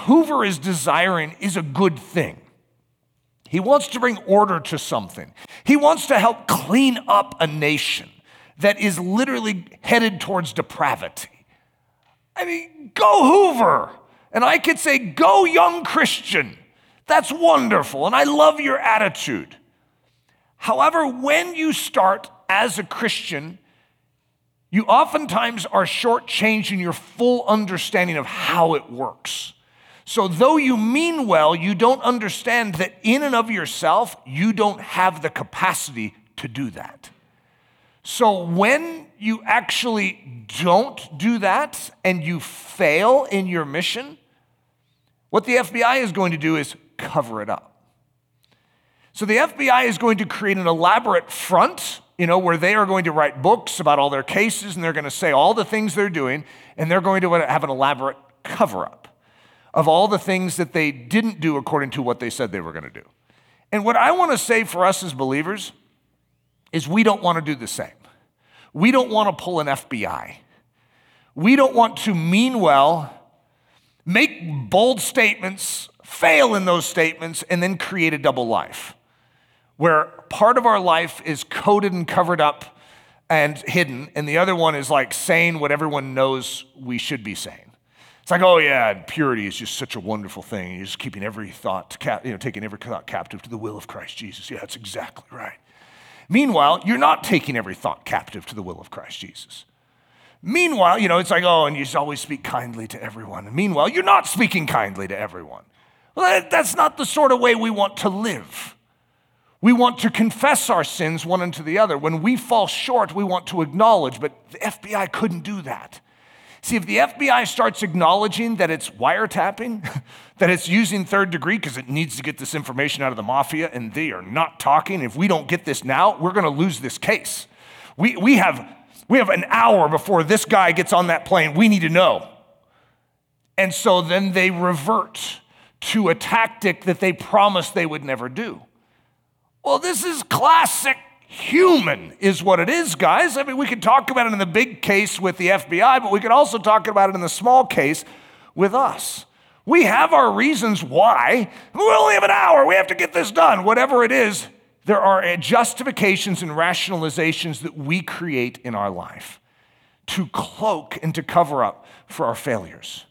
Hoover is desiring is a good thing. He wants to bring order to something. He wants to help clean up a nation that is literally headed towards depravity. I mean, go Hoover. And I could say, go young Christian. That's wonderful. And I love your attitude. However, when you start as a Christian, you oftentimes are shortchanging your full understanding of how it works. So, though you mean well, you don't understand that in and of yourself, you don't have the capacity to do that. So, when you actually don't do that and you fail in your mission, what the FBI is going to do is cover it up. So, the FBI is going to create an elaborate front you know, where they are going to write books about all their cases and they're going to say all the things they're doing, and they're going to have an elaborate cover up of all the things that they didn't do according to what they said they were going to do. And what I want to say for us as believers is we don't want to do the same. We don't want to pull an FBI. We don't want to mean well, make bold statements, fail in those statements, and then create a double life where part of our life is coded and covered up and hidden, and the other one is like saying what everyone knows we should be saying. It's like, oh yeah, purity is just such a wonderful thing. You're just keeping every thought, you know, taking every thought captive to the will of Christ Jesus. Yeah, that's exactly right. Meanwhile, you're not taking every thought captive to the will of Christ Jesus. Meanwhile, you know, it's like, oh, and you always speak kindly to everyone. And meanwhile, you're not speaking kindly to everyone. Well, that's not the sort of way we want to live. We want to confess our sins one unto the other. When we fall short, we want to acknowledge, but the FBI couldn't do that. See, if the FBI starts acknowledging that it's wiretapping, that it's using third degree because it needs to get this information out of the mafia, and they are not talking, if we don't get this now, we're going to lose this case. We, we, have, we have an hour before this guy gets on that plane. We need to know. And so then they revert to a tactic that they promised they would never do. Well, this is classic human, is what it is, guys. I mean, we could talk about it in the big case with the FBI, but we could also talk about it in the small case with us. We have our reasons why. We only have an hour. We have to get this done. Whatever it is, there are justifications and rationalizations that we create in our life to cloak and to cover up for our failures.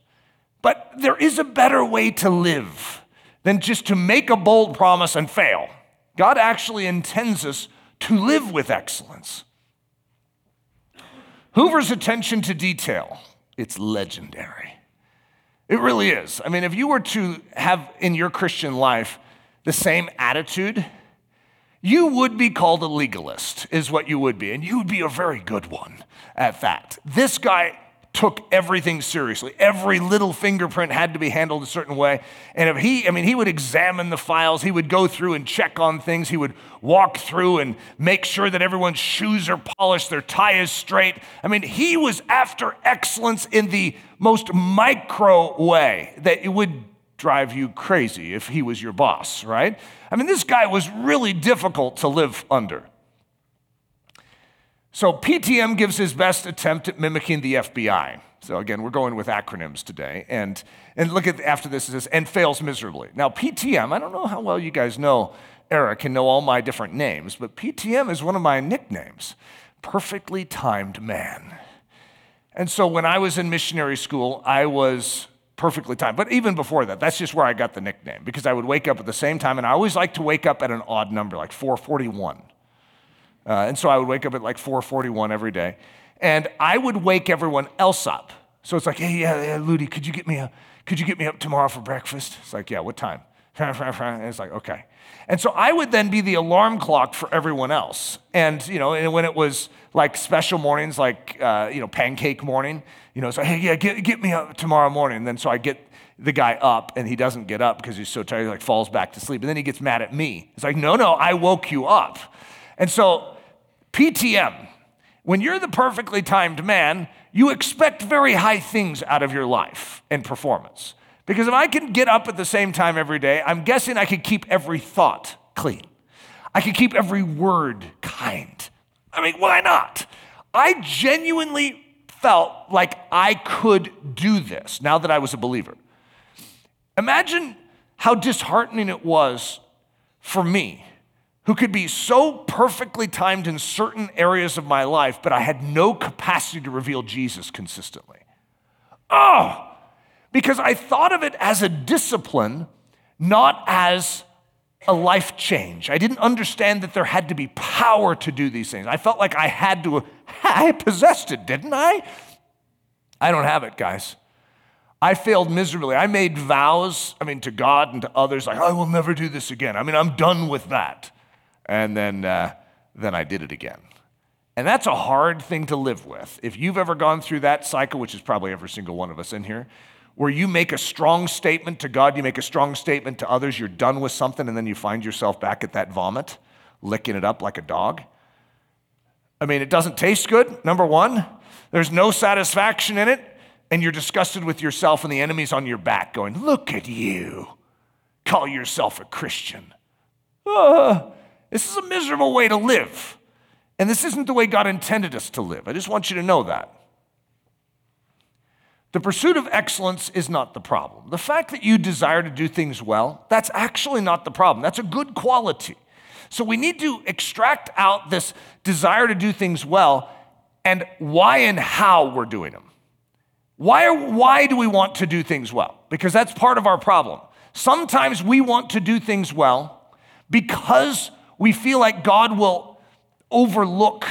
But there is a better way to live than just to make a bold promise and fail. God actually intends us to live with excellence. Hoover's attention to detail, it's legendary. It really is. I mean, if you were to have in your Christian life the same attitude, you would be called a legalist, is what you would be, and you would be a very good one at that. This guy took everything seriously. Every little fingerprint had to be handled a certain way. And if he, I mean, he would examine the files, he would go through and check on things, he would walk through and make sure that everyone's shoes are polished, their tie is straight. I mean, he was after excellence in the most micro way that it would drive you crazy if he was your boss, right? I mean, this guy was really difficult to live under. So PTM gives his best attempt at mimicking the FBI. So again, we're going with acronyms today. And, and look at after this, it says, and fails miserably. Now, PTM, I don't know how well you guys know Eric and know all my different names, but PTM is one of my nicknames perfectly timed man. And so when I was in missionary school, I was perfectly timed. But even before that, that's just where I got the nickname because I would wake up at the same time, and I always like to wake up at an odd number, like 441. Uh, and so I would wake up at like 441 every day, and I would wake everyone else up. So it's like, hey, yeah, yeah, Ludy, could you get me a, could you get me up tomorrow for breakfast? It's like, yeah, what time? And it's like, okay. And so I would then be the alarm clock for everyone else. And, you know, and when it was like special mornings, like, uh, you know, pancake morning, you know, so, hey, yeah, get, get me up tomorrow morning. And then so I get the guy up and he doesn't get up because he's so tired, he like falls back to sleep. And then he gets mad at me. It's like, no, no, I woke you up. And so PTM, when you're the perfectly timed man, you expect very high things out of your life and performance. Because if I can get up at the same time every day, I'm guessing I could keep every thought clean. I could keep every word kind. I mean, why not? I genuinely felt like I could do this now that I was a believer. Imagine how disheartening it was for me, who could be so perfectly timed in certain areas of my life, but I had no capacity to reveal Jesus consistently. Oh, because I thought of it as a discipline, not as a life change. I didn't understand that there had to be power to do these things. I felt like I had to, I possessed it, didn't I? I don't have it, guys. I failed miserably. I made vows, I mean, to God and to others, like, I will never do this again. I mean, I'm done with that. And then, uh, then I did it again. And that's a hard thing to live with. If you've ever gone through that cycle, which is probably every single one of us in here, where you make a strong statement to God, you make a strong statement to others, you're done with something, and then you find yourself back at that vomit, licking it up like a dog. I mean, it doesn't taste good, number one. There's no satisfaction in it, and you're disgusted with yourself, and the enemy's on your back going, Look at you. Call yourself a Christian. Uh, this is a miserable way to live. And this isn't the way God intended us to live. I just want you to know that. The pursuit of excellence is not the problem. The fact that you desire to do things well, that's actually not the problem. That's a good quality. So we need to extract out this desire to do things well and why and how we're doing them. Why, are, why do we want to do things well? Because that's part of our problem. Sometimes we want to do things well because we feel like God will overlook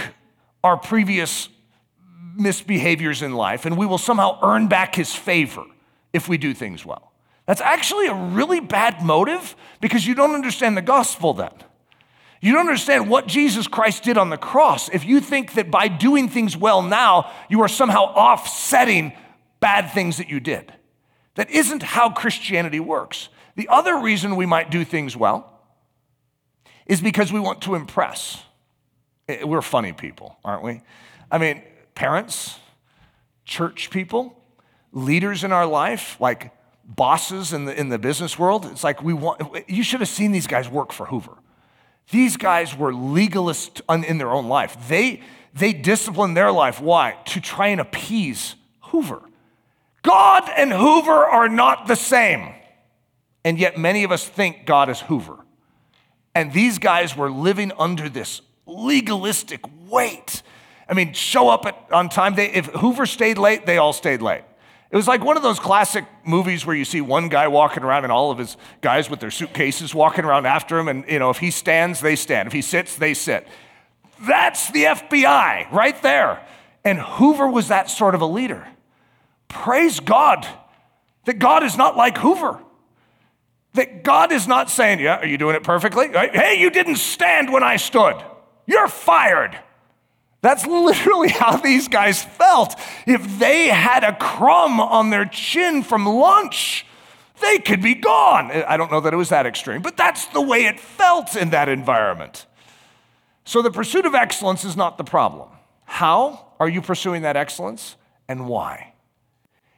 our previous misbehaviors in life, and we will somehow earn back his favor if we do things well. That's actually a really bad motive because you don't understand the gospel then. You don't understand what Jesus Christ did on the cross if you think that by doing things well now, you are somehow offsetting bad things that you did. That isn't how Christianity works. The other reason we might do things well is because we want to impress. Eh, we're funny people, aren't we? I mean, parents, church people, leaders in our life, like bosses in the, in the business world. It's like we want, you should have seen these guys work for Hoover. These guys were legalists in their own life. They, they disciplined their life. Why? To try and appease Hoover. God and Hoover are not the same. And yet, many of us think God is Hoover. And these guys were living under this legalistic weight I mean, show up at, on time. They, if Hoover stayed late, they all stayed late. It was like one of those classic movies where you see one guy walking around and all of his guys with their suitcases walking around after him. And, you know, if he stands, they stand. If he sits, they sit. That's the FBI right there. And Hoover was that sort of a leader. Praise God that God is not like Hoover. That God is not saying, Yeah, are you doing it perfectly? Hey, you didn't stand when I stood. You're fired. That's literally how these guys felt. If they had a crumb on their chin from lunch, they could be gone. I don't know that it was that extreme, but that's the way it felt in that environment. So the pursuit of excellence is not the problem. How are you pursuing that excellence and why?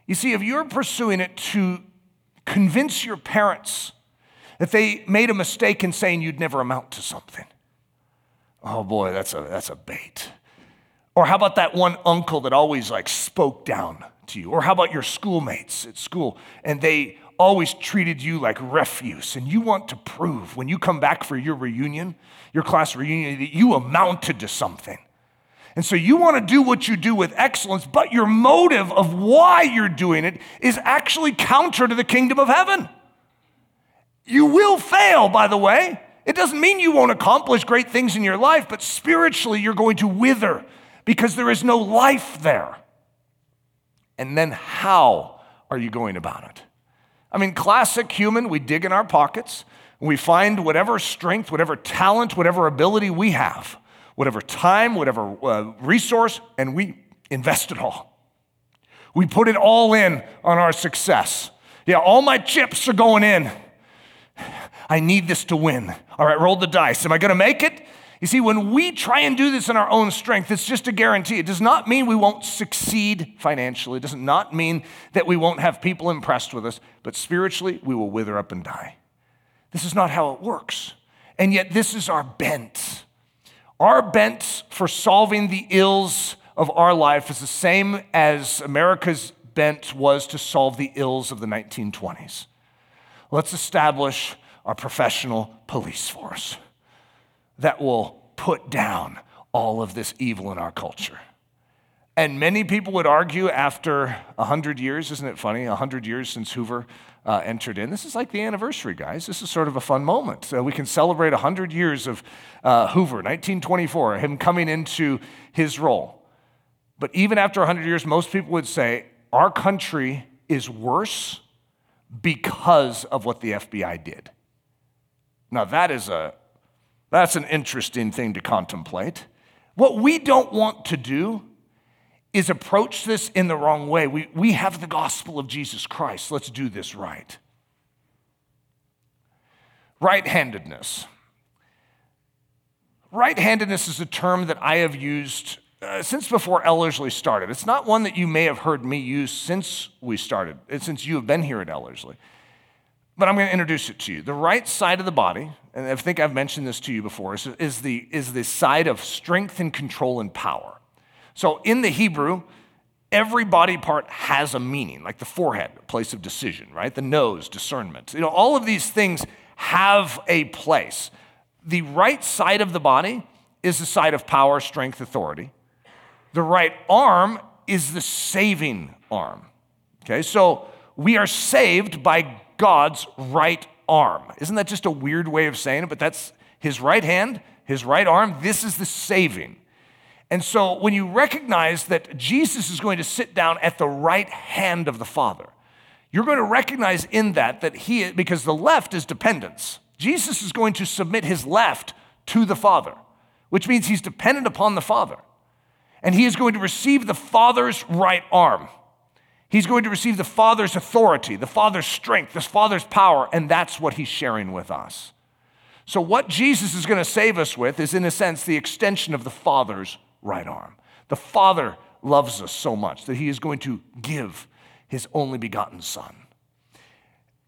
You see, if you're pursuing it to convince your parents that they made a mistake in saying you'd never amount to something, oh boy, that's a, that's a bait. Or how about that one uncle that always like spoke down to you? Or how about your schoolmates at school and they always treated you like refuse and you want to prove when you come back for your reunion, your class reunion, that you amounted to something. And so you want to do what you do with excellence, but your motive of why you're doing it is actually counter to the kingdom of heaven. You will fail, by the way. It doesn't mean you won't accomplish great things in your life, but spiritually you're going to wither because there is no life there. And then how are you going about it? I mean, classic human, we dig in our pockets, we find whatever strength, whatever talent, whatever ability we have whatever time, whatever uh, resource, and we invest it all. We put it all in on our success. Yeah, all my chips are going in. I need this to win. All right, roll the dice. Am I going to make it? You see, when we try and do this in our own strength, it's just a guarantee. It does not mean we won't succeed financially. It does not mean that we won't have people impressed with us, but spiritually, we will wither up and die. This is not how it works. And yet, this is our bent. Our bent for solving the ills of our life is the same as America's bent was to solve the ills of the 1920s. Let's establish our professional police force that will put down all of this evil in our culture. And many people would argue after 100 years, isn't it funny? 100 years since Hoover uh, entered in. This is like the anniversary, guys. This is sort of a fun moment. Uh, we can celebrate 100 years of uh, Hoover, 1924, him coming into his role. But even after 100 years, most people would say our country is worse because of what the FBI did. Now, that is a, that's an interesting thing to contemplate. What we don't want to do is approach this in the wrong way. We, we have the gospel of Jesus Christ. Let's do this right. Right handedness. Right handedness is a term that I have used uh, since before Ellerslie started. It's not one that you may have heard me use since we started, since you have been here at Ellerslie. But I'm going to introduce it to you. The right side of the body, and I think I've mentioned this to you before, is, is, the, is the side of strength and control and power. So in the Hebrew, every body part has a meaning, like the forehead, place of decision, right? The nose, discernment. You know, all of these things have a place. The right side of the body is the side of power, strength, authority. The right arm is the saving arm. Okay, so we are saved by God's right arm. Isn't that just a weird way of saying it? But that's his right hand, his right arm. This is the saving. And so when you recognize that Jesus is going to sit down at the right hand of the Father, you're going to recognize in that that he, because the left is dependence. Jesus is going to submit his left to the Father, which means he's dependent upon the Father. And he is going to receive the Father's right arm. He's going to receive the Father's authority, the Father's strength, the Father's power, and that's what he's sharing with us. So, what Jesus is going to save us with is, in a sense, the extension of the Father's right arm. The Father loves us so much that he is going to give his only begotten Son.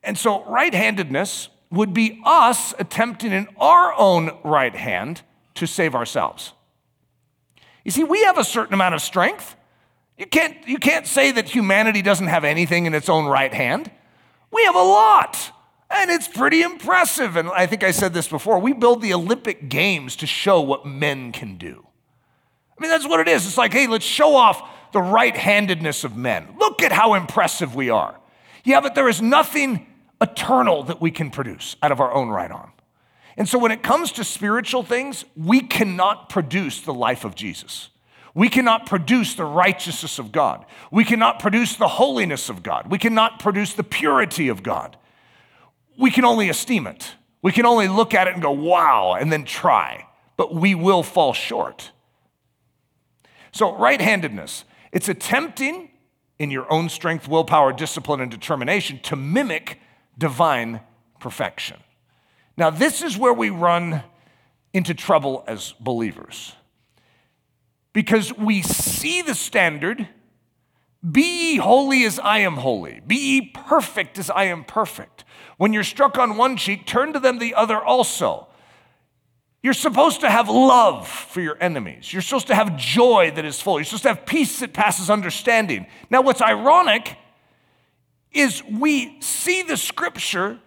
And so, right handedness would be us attempting in our own right hand to save ourselves. You see, we have a certain amount of strength. You can't, you can't say that humanity doesn't have anything in its own right hand. We have a lot, and it's pretty impressive. And I think I said this before we build the Olympic Games to show what men can do. I mean, that's what it is. It's like, hey, let's show off the right handedness of men. Look at how impressive we are. Yeah, but there is nothing eternal that we can produce out of our own right arm. And so when it comes to spiritual things, we cannot produce the life of Jesus. We cannot produce the righteousness of God. We cannot produce the holiness of God. We cannot produce the purity of God. We can only esteem it. We can only look at it and go, wow, and then try. But we will fall short. So, right handedness, it's attempting in your own strength, willpower, discipline, and determination to mimic divine perfection. Now, this is where we run into trouble as believers because we see the standard be ye holy as I am holy, be ye perfect as I am perfect. When you're struck on one cheek, turn to them the other also. You're supposed to have love for your enemies. You're supposed to have joy that is full. You're supposed to have peace that passes understanding. Now, what's ironic is we see the scripture,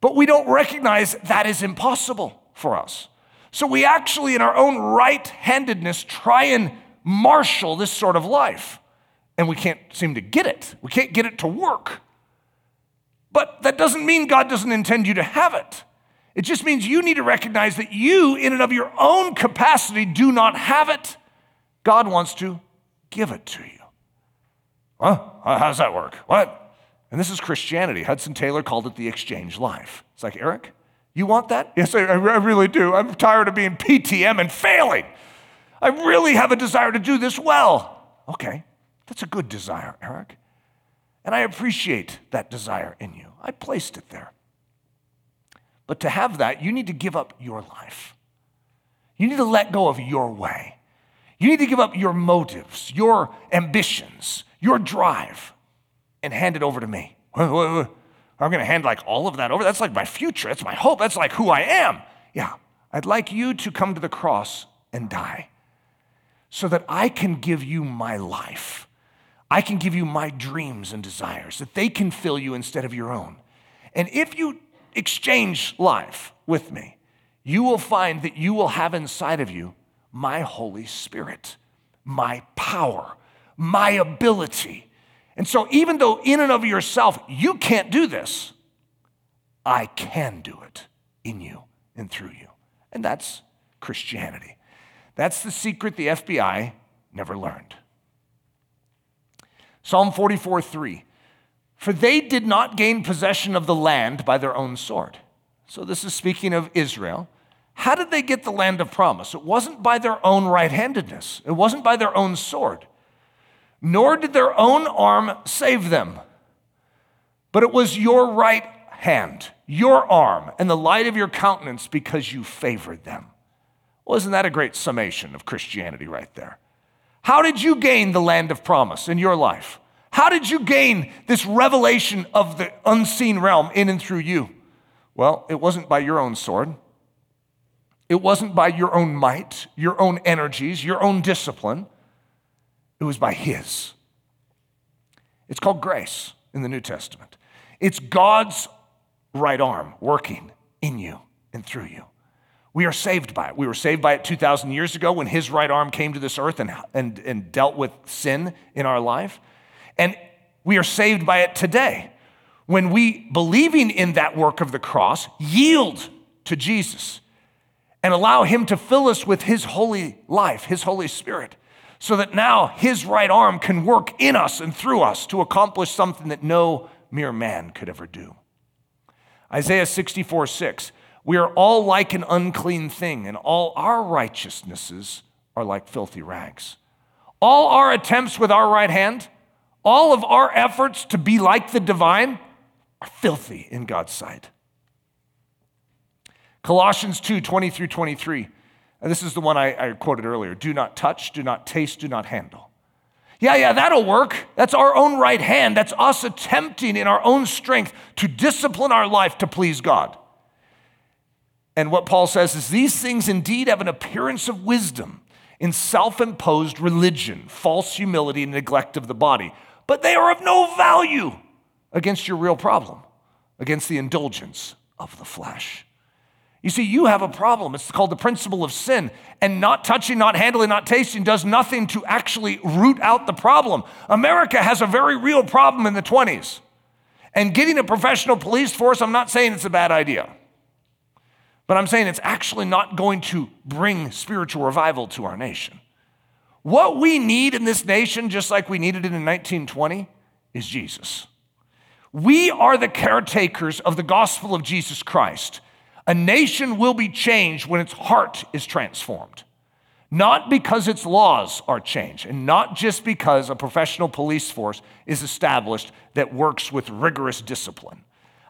but we don't recognize that is impossible for us. So we actually, in our own right handedness, try and marshal this sort of life. And we can't seem to get it. We can't get it to work. But that doesn't mean God doesn't intend you to have it. It just means you need to recognize that you, in and of your own capacity, do not have it. God wants to give it to you. Huh? How does that work? What? And this is Christianity. Hudson Taylor called it the exchange life. It's like, Eric, you want that? Yes, I, I really do. I'm tired of being PTM and failing. I really have a desire to do this well. Okay, that's a good desire, Eric. And I appreciate that desire in you. I placed it there. But to have that, you need to give up your life. You need to let go of your way. You need to give up your motives, your ambitions, your drive, and hand it over to me. I'm going to hand like all of that over. That's like my future. That's my hope. That's like who I am. Yeah. I'd like you to come to the cross and die so that I can give you my life. I can give you my dreams and desires, that they can fill you instead of your own. And if you exchange life with me, you will find that you will have inside of you my Holy Spirit, my power, my ability. And so, even though in and of yourself you can't do this, I can do it in you and through you. And that's Christianity. That's the secret the FBI never learned. Psalm 44 3. For they did not gain possession of the land by their own sword. So, this is speaking of Israel. How did they get the land of promise? It wasn't by their own right handedness, it wasn't by their own sword, nor did their own arm save them, but it was your right hand, your arm, and the light of your countenance because you favored them. Well, isn't that a great summation of Christianity right there? How did you gain the land of promise in your life? How did you gain this revelation of the unseen realm in and through you? Well, it wasn't by your own sword. It wasn't by your own might, your own energies, your own discipline. It was by His. It's called grace in the New Testament. It's God's right arm working in you and through you. We are saved by it. We were saved by it 2,000 years ago when His right arm came to this earth and, and, and dealt with sin in our life. And we are saved by it today when we, believing in that work of the cross, yield to Jesus and allow Him to fill us with His holy life, His Holy Spirit, so that now His right arm can work in us and through us to accomplish something that no mere man could ever do. Isaiah 64 6. We are all like an unclean thing, and all our righteousnesses are like filthy rags. All our attempts with our right hand, all of our efforts to be like the divine, are filthy in God's sight. Colossians 2 20 through 23. And this is the one I, I quoted earlier do not touch, do not taste, do not handle. Yeah, yeah, that'll work. That's our own right hand. That's us attempting in our own strength to discipline our life to please God. And what Paul says is these things indeed have an appearance of wisdom in self imposed religion, false humility, and neglect of the body, but they are of no value against your real problem, against the indulgence of the flesh. You see, you have a problem. It's called the principle of sin. And not touching, not handling, not tasting does nothing to actually root out the problem. America has a very real problem in the 20s. And getting a professional police force, I'm not saying it's a bad idea. But I'm saying it's actually not going to bring spiritual revival to our nation. What we need in this nation, just like we needed it in 1920, is Jesus. We are the caretakers of the gospel of Jesus Christ. A nation will be changed when its heart is transformed. Not because its laws are changed, and not just because a professional police force is established that works with rigorous discipline.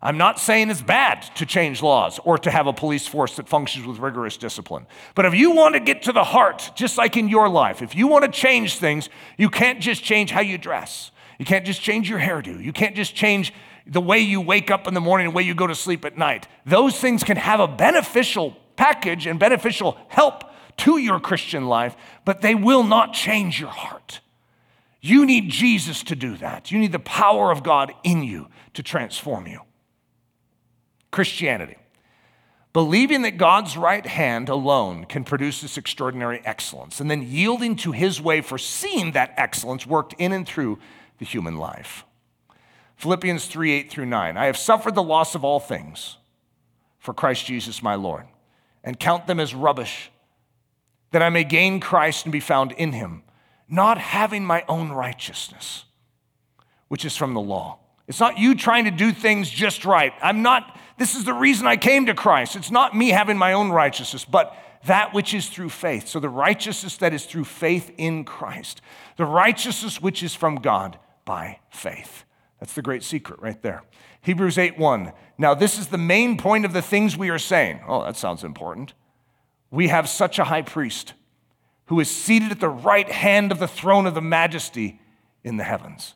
I'm not saying it's bad to change laws or to have a police force that functions with rigorous discipline. But if you want to get to the heart, just like in your life, if you want to change things, you can't just change how you dress. You can't just change your hairdo. You can't just change the way you wake up in the morning, the way you go to sleep at night. Those things can have a beneficial package and beneficial help to your Christian life, but they will not change your heart. You need Jesus to do that. You need the power of God in you to transform you. Christianity. believing that God's right hand alone can produce this extraordinary excellence, and then yielding to his way for seeing that excellence worked in and through the human life. Philippians 3 8 through 9. I have suffered the loss of all things for Christ Jesus my Lord, and count them as rubbish, that I may gain Christ and be found in him, not having my own righteousness, which is from the law. It's not you trying to do things just right. I'm not this is the reason I came to Christ. It's not me having my own righteousness, but that which is through faith. So the righteousness that is through faith in Christ, the righteousness which is from God by faith. That's the great secret right there. Hebrews 8 1. Now, this is the main point of the things we are saying. Oh, that sounds important. We have such a high priest who is seated at the right hand of the throne of the majesty in the heavens.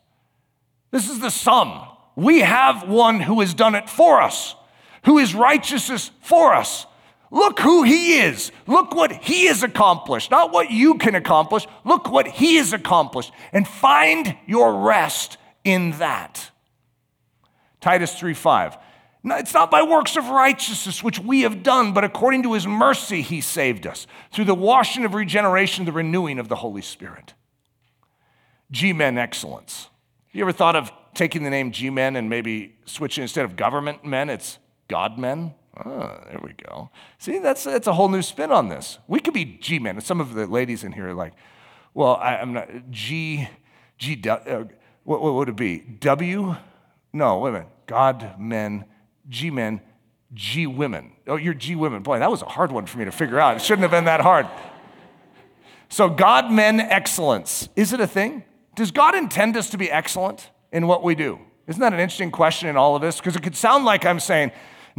This is the sum. We have one who has done it for us who is righteousness for us. Look who he is. Look what he has accomplished, not what you can accomplish. Look what he has accomplished and find your rest in that. Titus 3 5. it's not by works of righteousness which we have done, but according to his mercy he saved us through the washing of regeneration, the renewing of the Holy Spirit. G Men excellence. You ever thought of taking the name G Men and maybe switching instead of government men, it's God men. Oh, there we go. See, that's, that's a whole new spin on this. We could be G men. Some of the ladies in here are like, well, I, am not G, G, uh, what, what would it be? W? No, wait a minute. God men, G men, G women. Oh, you're G women. Boy, that was a hard one for me to figure out. It shouldn't have been that hard. So, God men excellence. Is it a thing? Does God intend us to be excellent in what we do? Isn't that an interesting question in all of this? Because it could sound like I'm saying,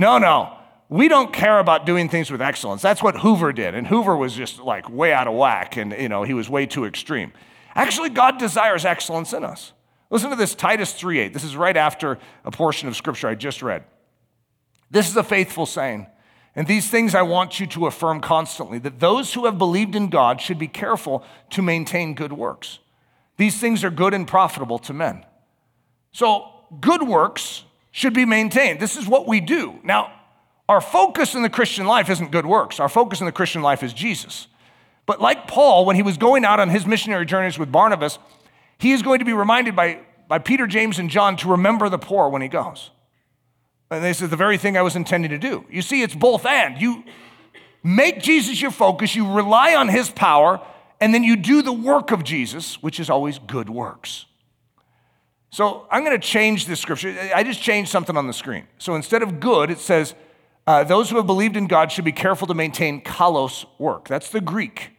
no, no. We don't care about doing things with excellence. That's what Hoover did. And Hoover was just like way out of whack and, you know, he was way too extreme. Actually, God desires excellence in us. Listen to this Titus 3:8. This is right after a portion of scripture I just read. This is a faithful saying. And these things I want you to affirm constantly that those who have believed in God should be careful to maintain good works. These things are good and profitable to men. So, good works should be maintained. This is what we do. Now, our focus in the Christian life isn't good works, our focus in the Christian life is Jesus. But like Paul, when he was going out on his missionary journeys with Barnabas, he is going to be reminded by, by Peter, James, and John to remember the poor when he goes. And this is the very thing I was intending to do. You see, it's both and. You make Jesus your focus, you rely on his power, and then you do the work of Jesus, which is always good works. So I'm going to change this scripture. I just changed something on the screen. So instead of good, it says, uh, those who have believed in God should be careful to maintain kalos work. That's the Greek.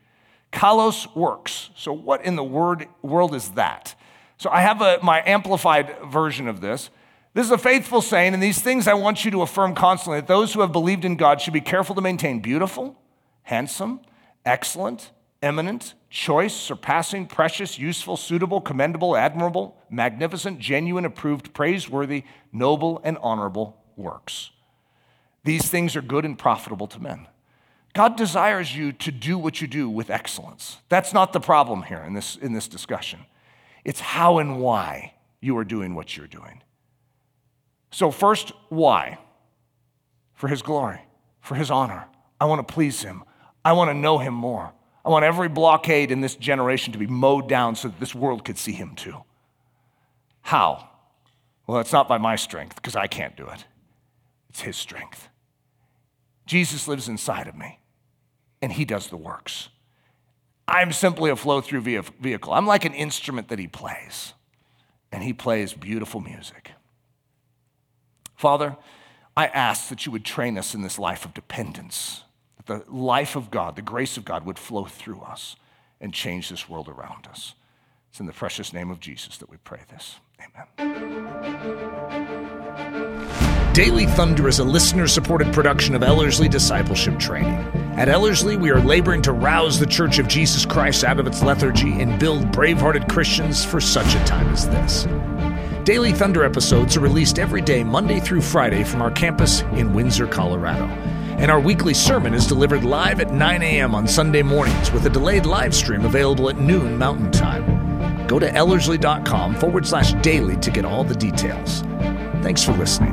Kalos works. So what in the word, world is that? So I have a, my amplified version of this. This is a faithful saying, and these things I want you to affirm constantly that those who have believed in God should be careful to maintain beautiful, handsome, excellent, eminent, choice, surpassing, precious, useful, suitable, commendable, admirable, magnificent, genuine, approved, praiseworthy, noble, and honorable works. These things are good and profitable to men. God desires you to do what you do with excellence. That's not the problem here in this, in this discussion. It's how and why you are doing what you're doing. So, first, why? For His glory, for His honor. I want to please Him, I want to know Him more. I want every blockade in this generation to be mowed down so that this world could see him too. How? Well, it's not by my strength, because I can't do it. It's his strength. Jesus lives inside of me, and he does the works. I'm simply a flow through vehicle. I'm like an instrument that he plays, and he plays beautiful music. Father, I ask that you would train us in this life of dependence the life of God, the grace of God would flow through us and change this world around us. It's in the precious name of Jesus that we pray this. Amen. Daily Thunder is a listener supported production of Ellerslie Discipleship Training. At Ellerslie, we are laboring to rouse the Church of Jesus Christ out of its lethargy and build brave hearted Christians for such a time as this. Daily Thunder episodes are released every day, Monday through Friday, from our campus in Windsor, Colorado. And our weekly sermon is delivered live at 9 a.m. on Sunday mornings with a delayed live stream available at noon Mountain Time. Go to ellerslie.com forward slash daily to get all the details. Thanks for listening.